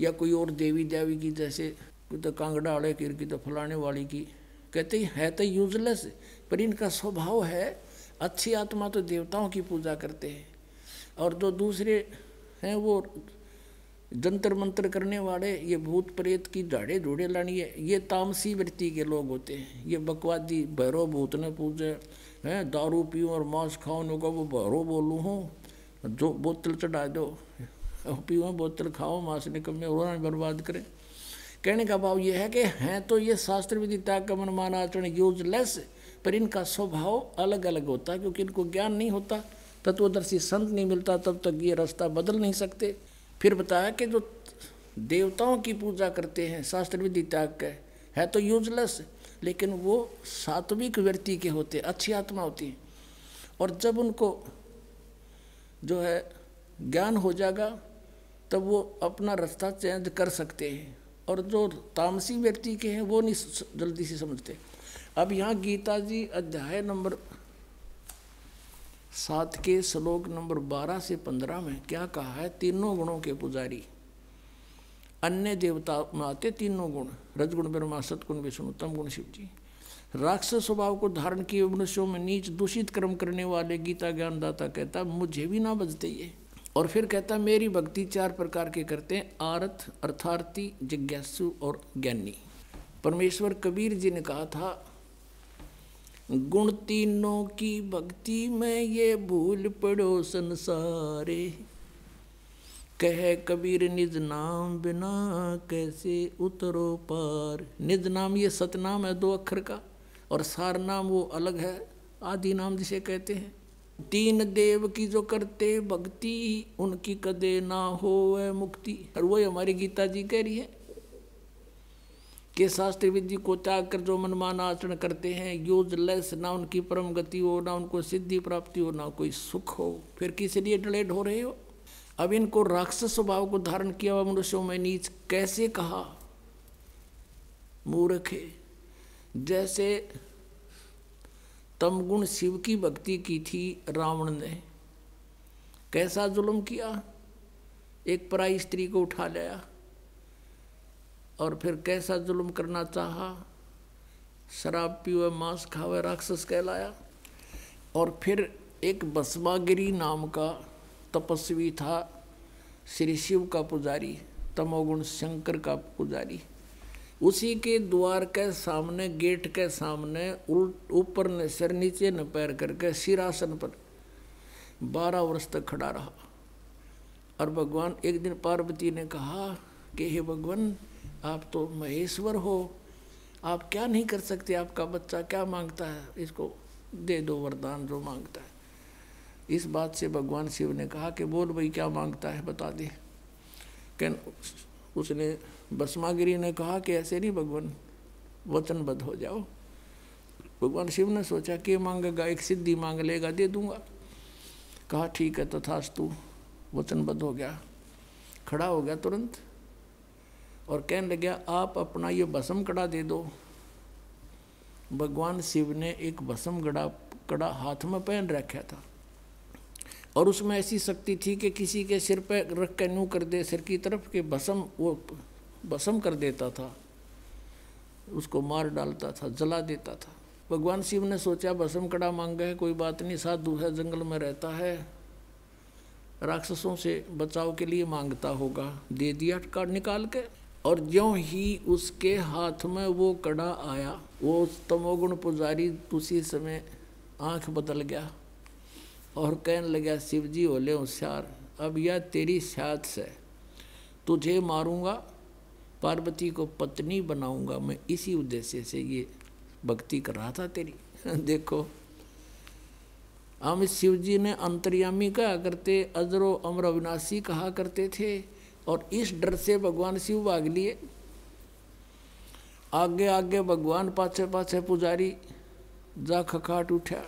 या कोई और देवी देवी की, जैसे कोई तो कांगड़ा वाले की की तो फलाने वाली की, कहते ही, है तो यूजलेस पर इनका स्वभाव है, अच्छी आत्मा तो देवताओं की पूजा करते हैं। और जो दूसरे हैं वो जंतर मंत्र करने वाले, ये भूत प्रेत की दाढ़े धूड़े लानी है। ये तामसी वृत्ति के लोग होते हैं। ये बकवादी भैरव भूत ने पूजे। हैं, दारू पीऊँ और मांस खाओ नो वो भैरव बोलूँ हूँ। जो बोतल चढ़ा दो। पीओ बोतल खाओ, मांस निकमे और बर्बाद करें। कहने का भाव ये है कि हैं तो ये शास्त्र विधि का मनमान आचरण यूजलेस, पर इनका स्वभाव अलग अलग होता है क्योंकि इनको ज्ञान नहीं होता। तत्वदर्शी संत नहीं मिलता, तब तक ये रास्ता बदल नहीं सकते। फिर बताया कि जो देवताओं की पूजा करते हैं शास्त्र विधि त्याग के है तो यूजलेस लेकिन वो सात्विक व्यक्ति के होते अच्छी आत्मा होती है। और जब उनको जो है ज्ञान हो जाएगा, तब वो अपना रास्ता चेंज कर सकते हैं। और जो तामसी व्यक्ति के हैं, वो नहीं जल्दी से समझते। अब यहाँ गीता जी अध्याय नंबर सात के श्लोक नंबर बारह से पंद्रह में क्या कहा है? तीनों गुणों के पुजारी। अन्य देवता में आते तीनों गुण, रजगुण, ब्रह्मा, सतगुण, विष्णु तम गुण, शिव जी। राक्षस स्वभाव को धारण किए मनुष्यों में नीच, दूषित कर्म करने वाले गीता ज्ञानदाता कहता, मुझे भी ना बजते ये। और फिर कहता, मेरी भक्ति चार प्रकार के करते हैं आरथ अर्थार्थी जिज्ञासु और ज्ञानी। परमेश्वर कबीर जी ने कहा था गुण तीनों की भक्ति में ये भूल पड़ो संसारे। कह कबीर, निज नाम बिना कैसे उतरो पार? निज नाम ये सतनाम है, दो अक्षर का, और सार नाम वो अलग है, आदि नाम जिसे कहते हैं। तीन देव की जो करते भक्ति, उनकी कदे ना हो मुक्ति। और वही हमारी गीता जी कह रही है कि शास्त्र विधि को त्याग कर जो मनमान आचरण करते हैं यूज़ लेस ना उनकी परम गति हो, ना उनको सिद्धि प्राप्ति हो, ना कोई सुख हो। फिर किस लिए डलेड हो रहे हो? अब इनको राक्षस स्वभाव को धारण किया हुआ मनुष्यों में नीच कैसे कहा? मूर्ख जैसे तमगुण शिव की भक्ति की थी रावण ने। कैसा जुल्म किया? एक पराई स्त्री को उठा लिया। और फिर कैसा जुल्म करना चाहा? शराब पीवे, मांस खावे, राक्षस कहलाया। और फिर एक बसमागिरी नाम का तपस्वी था श्री शिव का पुजारी, तमोगुण शंकर का पुजारी। उसी के द्वार के सामने, गेट के सामने उल्ट ऊपर ने सिर, नीचे न पैर करके सिरासन पर बारह वर्ष तक खड़ा रहा। और भगवान एक दिन पार्वती ने कहा कि, हे भगवान आप तो महेश्वर हो। आप क्या नहीं कर सकते? आपका बच्चा क्या माँगता है? इसको दे दो वरदान जो माँगता है। इस बात से भगवान शिव ने कहा कि बोल भाई, क्या माँगता है बता दे। कैन, उसने बसमागिरी ने कहा कि ऐसे नहीं भगवान, वचनबद्ध हो जाओ। भगवान शिव ने सोचा, कि मांगेगा? एक सिद्धि मांग लेगा, दे दूँगा। कहा, ठीक है, तथास्तु, वचनबद्ध हो गया। खड़ा हो गया तुरंत। और कहने लग गया आप अपना ये भस्म कड़ा दे दो। भगवान शिव ने एक भस्म गड़ा, कड़ा हाथ में पहन रखा था। और उसमें ऐसी शक्ति थी कि किसी के सिर पर रख के नू कर दे, सिर की तरफ़ के भस्म, वो भस्म कर देता था। उसको मार डालता था, जला देता था। भगवान शिव ने सोचा, भस्म कड़ा मांगा है, कोई बात नहीं, साधु है, जंगल में रहता है। राक्षसों से बचाव के लिए माँगता होगा। दे दिया, निकाल के। और ज्यों ही उसके हाथ में वो कड़ा आया, वो उस तमोगुण पुजारी उसी समय आँख बदल गया और कहने लगा शिव जी बोले होशियार, अब यह तेरी साथ से। तुझे मारूँगा, पार्वती को पत्नी बनाऊँगा। मैं इसी उद्देश्य से ये भक्ति कर रहा था तेरी। देखो, हम शिव जी ने अंतर्यामी कहा करते, अजरो अमर अविनाशी कहा करते थे। और इस डर से भगवान शिव भाग लिए। आगे आगे भगवान पाछे पाछे पुजारी जा खखाट उठा।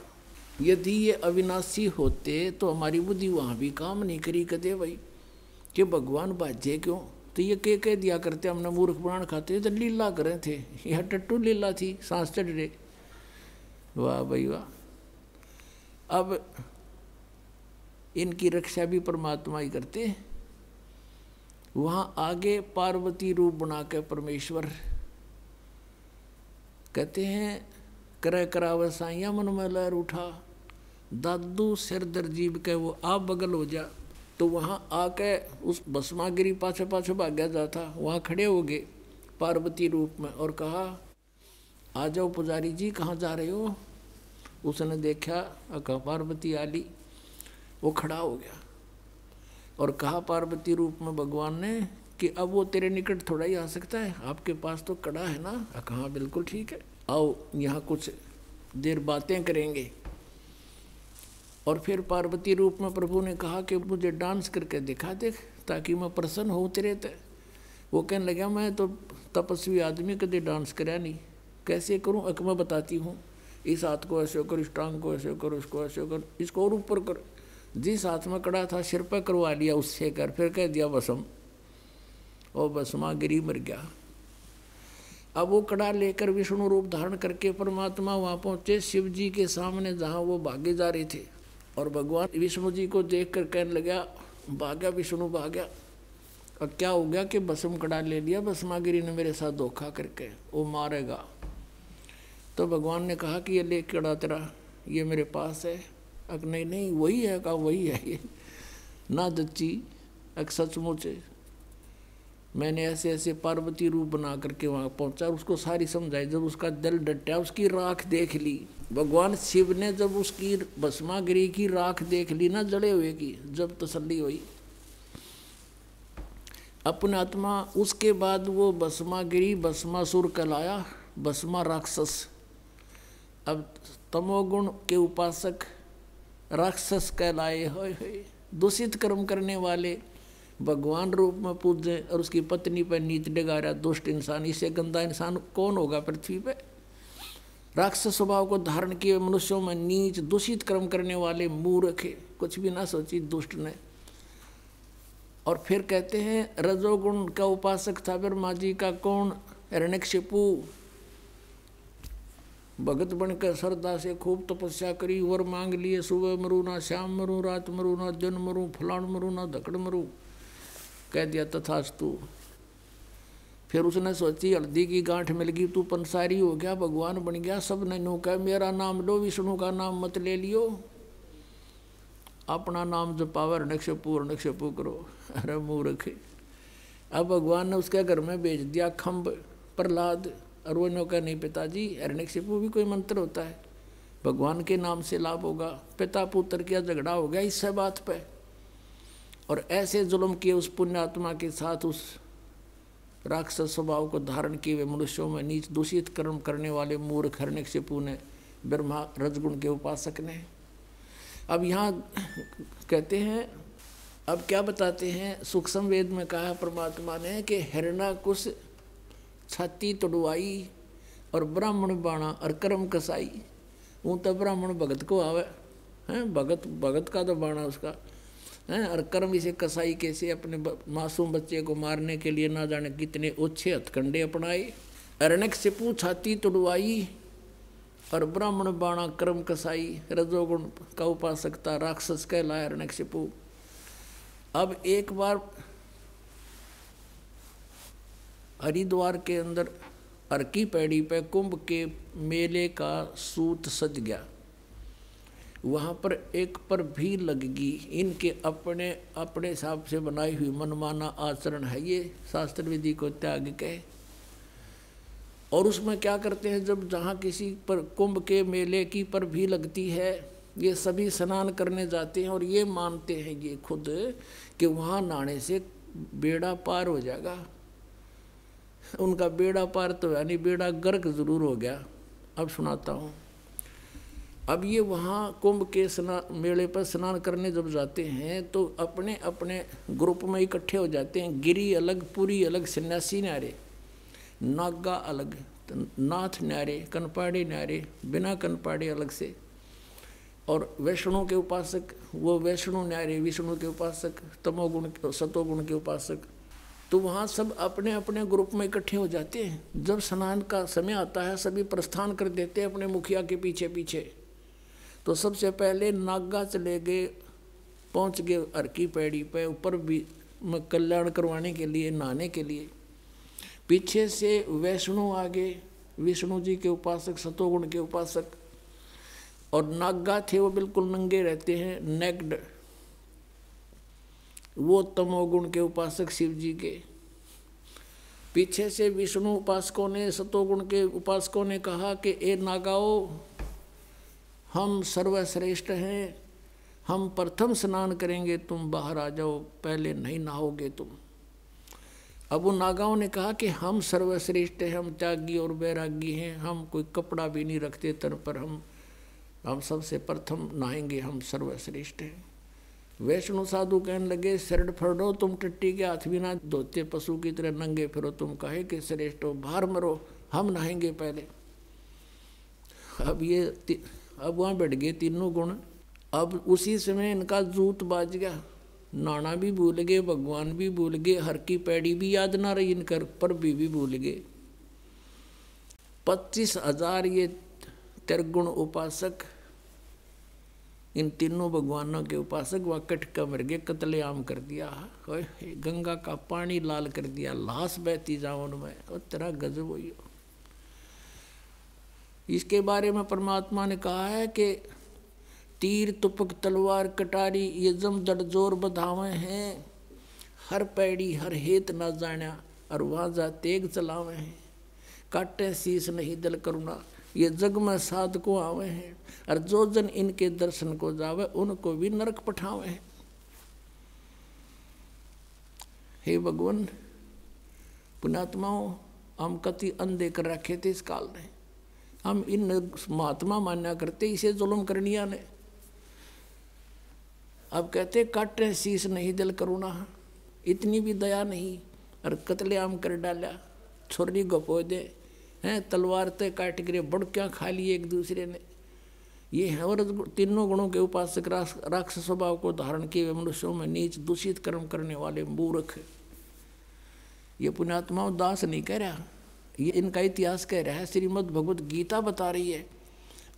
यदि ये अविनाशी होते तो हमारी बुद्धि वहाँ भी काम नहीं करी कदे भाई। कि भगवान बाजे क्यों? तो ये कह कह दिया करते, हमने मूर्ख प्राण खाते तो लीला करें थे। यह टट्टू लीला थी, सांस चढ़ वाह भाई वाह। अब इनकी रक्षा भी परमात्मा ही करते वहाँ आगे पार्वती रूप बना के परमेश्वर कहते हैं कर कराव साइया मन में लहर उठा। दादू सिर दर्जीब के, वो आप बगल हो जा। तो वहाँ आके उस भस्मागिरी पाछे पाछे भाग्या जाता। वहाँ खड़े हो गए पार्वती रूप में और कहा, आ जाओ पुजारी जी, कहाँ जा रहे हो? उसने देखा कहा पार्वती आली, वो खड़ा हो गया। और कहा पार्वती रूप में भगवान ने कि अब वो तेरे निकट थोड़ा ही आ सकता है। आपके पास तो कड़ा है ना? कहा, बिल्कुल ठीक है। आओ, यहाँ कुछ देर बातें करेंगे। और फिर पार्वती रूप में प्रभु ने कहा कि मुझे डांस करके दिखा दे ताकि मैं प्रसन्न हो तेरे ते। वो कहने लगा, मैं तो तपस्वी आदमी कदे डांस कराया नहीं। कैसे करूँ? अक, मैं बताती हूँ। इस हाथ को ऐसे करो, इस टांग को ऐसे करो, इसको ऐसे करो, इसको और ऊपर करो। जिस हाथ में कड़ा था, सिर पर करवा लिया, उससे कर, फिर कह दिया बसम और बसमा गिरी मर गया। अब वो कड़ा लेकर विष्णु रूप धारण करके परमात्मा वहाँ पहुँचे, शिव जी के सामने जहाँ वो भागे जा रहे थे। और भगवान विष्णु जी को देख कर कहने लगा, भाग्या विष्णु, भाग्या। और क्या हो गया कि बसम कड़ा ले लिया बसमागिरी ने मेरे साथ धोखा करके, वो मारेगा। तो भगवान ने कहा कि, ये ले कड़ा तेरा, ये मेरे पास है। अक नहीं नहीं, वही है, का वही है ये। ना दच्ची अक सचमुच मैंने ऐसे ऐसे पार्वती रूप बना करके वहाँ पहुँचा उसको सारी समझाई। जब उसका दिल डटा, उसकी राख देख ली। भगवान शिव ने जब उसकी भस्मागिरी की राख देख ली ना जड़े हुए की, जब तसल्ली हुई। अपने आत्मा, उसके बाद वो भस्मागिरी भस्मासुर कहलाया, भस्मा राक्षस। अब तमोगुण के उपासक राक्षस कहलाए हो दूषित कर्म करने वाले भगवान रूप में पूजे और उसकी पत्नी पर नीच डगा रहा दुष्ट इंसान, इससे गंदा इंसान कौन होगा पृथ्वी पे? राक्षस स्वभाव को धारण किए मनुष्यों में नीच, दूषित कर्म करने वाले मूर्ख कुछ भी ना सोची, दुष्ट ने। और फिर कहते हैं, रजोगुण का उपासक था ब्रह्मा जी का कौन? हिरण्यक्षिपु भगत बनकर श्रद्धा से खूब तपस्या करी, वर मांग लिए, सुबह मरू ना श्याम मरू, रात मरू ना दिन मरू, फलाण मरू ना धकड़ मरू। कह दिया तथास्तु। फिर उसने सोची, हल्दी की गांठ मिल गई, तू पंसारी हो गया, भगवान बन गया, सबने नो कह, मेरा नाम लो, विष्णु का नाम मत ले लियो। अपना नाम जपावे नक्षपू नक्षपू करो। अरे मूर्ख। अब भगवान ने उसके घर में भेज दिया खम्भ प्रहलाद। और वो नो कह नहीं पिताजी हिरण्यक्षिपु भी कोई मंत्र होता है। भगवान के नाम से लाभ होगा, पिता पुत्र क्या झगड़ा हो गया इससे बात पे। और ऐसे जुल्म किए उस पुण्यात्मा के साथ उस राक्षस स्वभाव को धारण किए हुए मनुष्यों में नीच दूषित कर्म करने वाले मूर्ख हरण्य शिपु ने ब्रह्मा रजगुण के उपासक ने। अब यहाँ कहते हैं, अब क्या बताते हैं सूक्ष्म वेद में कहा परमात्मा ने कि हिरणा कुश छाती तोड़वाई और ब्राह्मण बाणा और कर्म कसाई वो तो ब्राह्मण भगत को आवे हैं भगत भगत का तो बाणा उसका हैं और कर्म इसे कसाई कैसे अपने मासूम बच्चे को मारने के लिए ना जाने कितने ओछे हथकंडे अपनाए अरणक से छाती तुड़वाई और ब्राह्मण बाणा कर्म कसाई रजोगुण का उपासकता राक्षस कहलाया अरणक से अब एक बार हरिद्वार के अंदर अर्की पैड़ी पे कुंभ के मेले का सूत सज गया। वहाँ पर एक पर भी लगगी। इनके अपने अपने हिसाब से बनाई हुई मनमाना आचरण है ये शास्त्र विधि को त्याग के। और उसमें क्या करते हैं, जब जहाँ किसी पर कुंभ के मेले की पर भी लगती है, ये सभी स्नान करने जाते हैं और ये मानते हैं ये खुद कि वहाँ नहाने से बेड़ा पार हो जाएगा। उनका बेड़ा पार तो यानी बेड़ा गर्क ज़रूर हो गया। अब सुनाता हूँ। अब ये वहाँ कुंभ के स्नान मेले पर स्नान करने जब जाते हैं तो अपने अपने ग्रुप में इकट्ठे हो जाते हैं। गिरी अलग, पूरी अलग, सन्यासी न्यारे, नागा अलग, नाथ न्यारे, कनपाड़े न्यारे, बिना कनपाड़े अलग से। और वैष्णो के उपासक, वो वैष्णो न्यारे, विष्णु के उपासक, तमोगुण सतोगुण के उपासक तो वहाँ सब अपने अपने ग्रुप में इकट्ठे हो जाते हैं। जब स्नान का समय आता है, सभी प्रस्थान कर देते हैं अपने मुखिया के पीछे पीछे। तो सबसे पहले नागा चले गए, पहुँच गए अर्की पैड़ी पे, ऊपर भी कल्याण करवाने के लिए, नहाने के लिए। पीछे से वैष्णो आ गए, विष्णु जी के उपासक, सतोगुण के उपासक। और नागा थे वो बिल्कुल नंगे रहते हैं, नेक्ड वो तमोगुण के उपासक शिव जी के। पीछे से विष्णु उपासकों ने, सतोगुण के उपासकों ने कहा कि, ए नागाओ, हम सर्वश्रेष्ठ हैं, हम प्रथम स्नान करेंगे, तुम बाहर आ जाओ, पहले नहीं नहाओगे तुम। अब उन नागाओं ने कहा कि, हम सर्वश्रेष्ठ हैं, हम त्यागी और बैरागी हैं, हम कोई कपड़ा भी नहीं रखते तन पर हम हम सबसे प्रथम नहाएँगे, हम सर्वश्रेष्ठ हैं। वैष्णु साधु कहने लगे शरण फड़ो तुम टट्टी के हाथ भी ना धोते पशु की तरह नंगे फिरो तुम कहे कि श्रेष्ठ हो बाहर मरो हम नहाएँगे पहले। अब ये अब वहाँ बैठ गए तीनों गुण। अब उसी समय इनका जूत बाज गया। नाना भी भूल गए भगवान भी भूल गए हर की पैड़ी भी याद ना रही इनकर पर भी, भी भूल गए। पच्चीस हज़ार ये त्रिगुण उपासक इन तीनों भगवानों के उपासक वह कटका मर गए कतलेआम कर दिया। गंगा का पानी लाल कर दिया। लाश बहती जाओ उनमें और तेरा गजब हो इसके बारे में परमात्मा ने कहा है कि तीर, तुपक, तलवार, कटारी, ये जम दड़जोर बधावे हैं। हर पैड़ी, हर हेत न जाना और वहाँ जा तेग चलावे हैं। काटे शीस नहीं दल करुणा। ये जग में साध को आवे हैं। और जो जन इनके दर्शन को जावे, उनको भी नरक पठावे हे। भगवान पुणात्माओं हम कति अंधे कर रखे थे इस काल में। हम इन महात्मा मान्या करते, इसे जुलम करनिया ने। अब कहते, काटे शीश नहीं, दिल करुणा। इतनी भी दया नहीं, और कतले आम कर डाला। छोरी गपो दे, हैं, तलवार ते काट गिरे, बड़क्या खा लिए एक दूसरे ने। ये है और तीनों गुणों के उपासक राक्षस स्वभाव को धारण किए हुए मनुष्यों में नीच, दूषित कर्म करने वाले मूर्ख। ये पुण्यात्माओं दास नहीं कह रहा। ये इनका इतिहास कह रहा है, श्रीमद भगवत गीता बता रही है।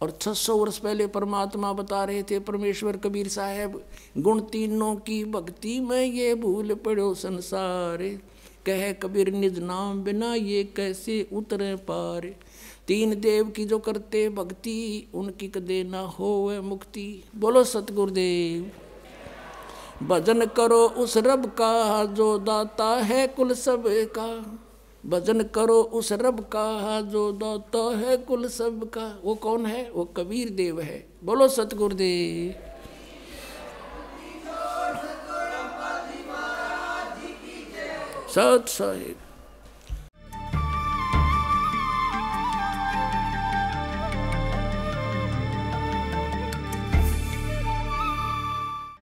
और 600 वर्ष पहले परमात्मा बता रहे थे, परमेश्वर कबीर साहब, गुण तीनों की भक्ति में ये भूल पड़ो संसार। कह कबीर, निज नाम बिना ये कैसे उतरे पार? तीन देव की जो करते भक्ति, उनकी कदे ना हो मुक्ति। बोलो सतगुरुदेव, भजन करो उस रब का जो दाता है कुल सब का। भजन करो उस रब का जो दाता है कुल सब का। वो कौन है? वो कबीर देव है। बोलो सतगुरुदेव। सत साहिब।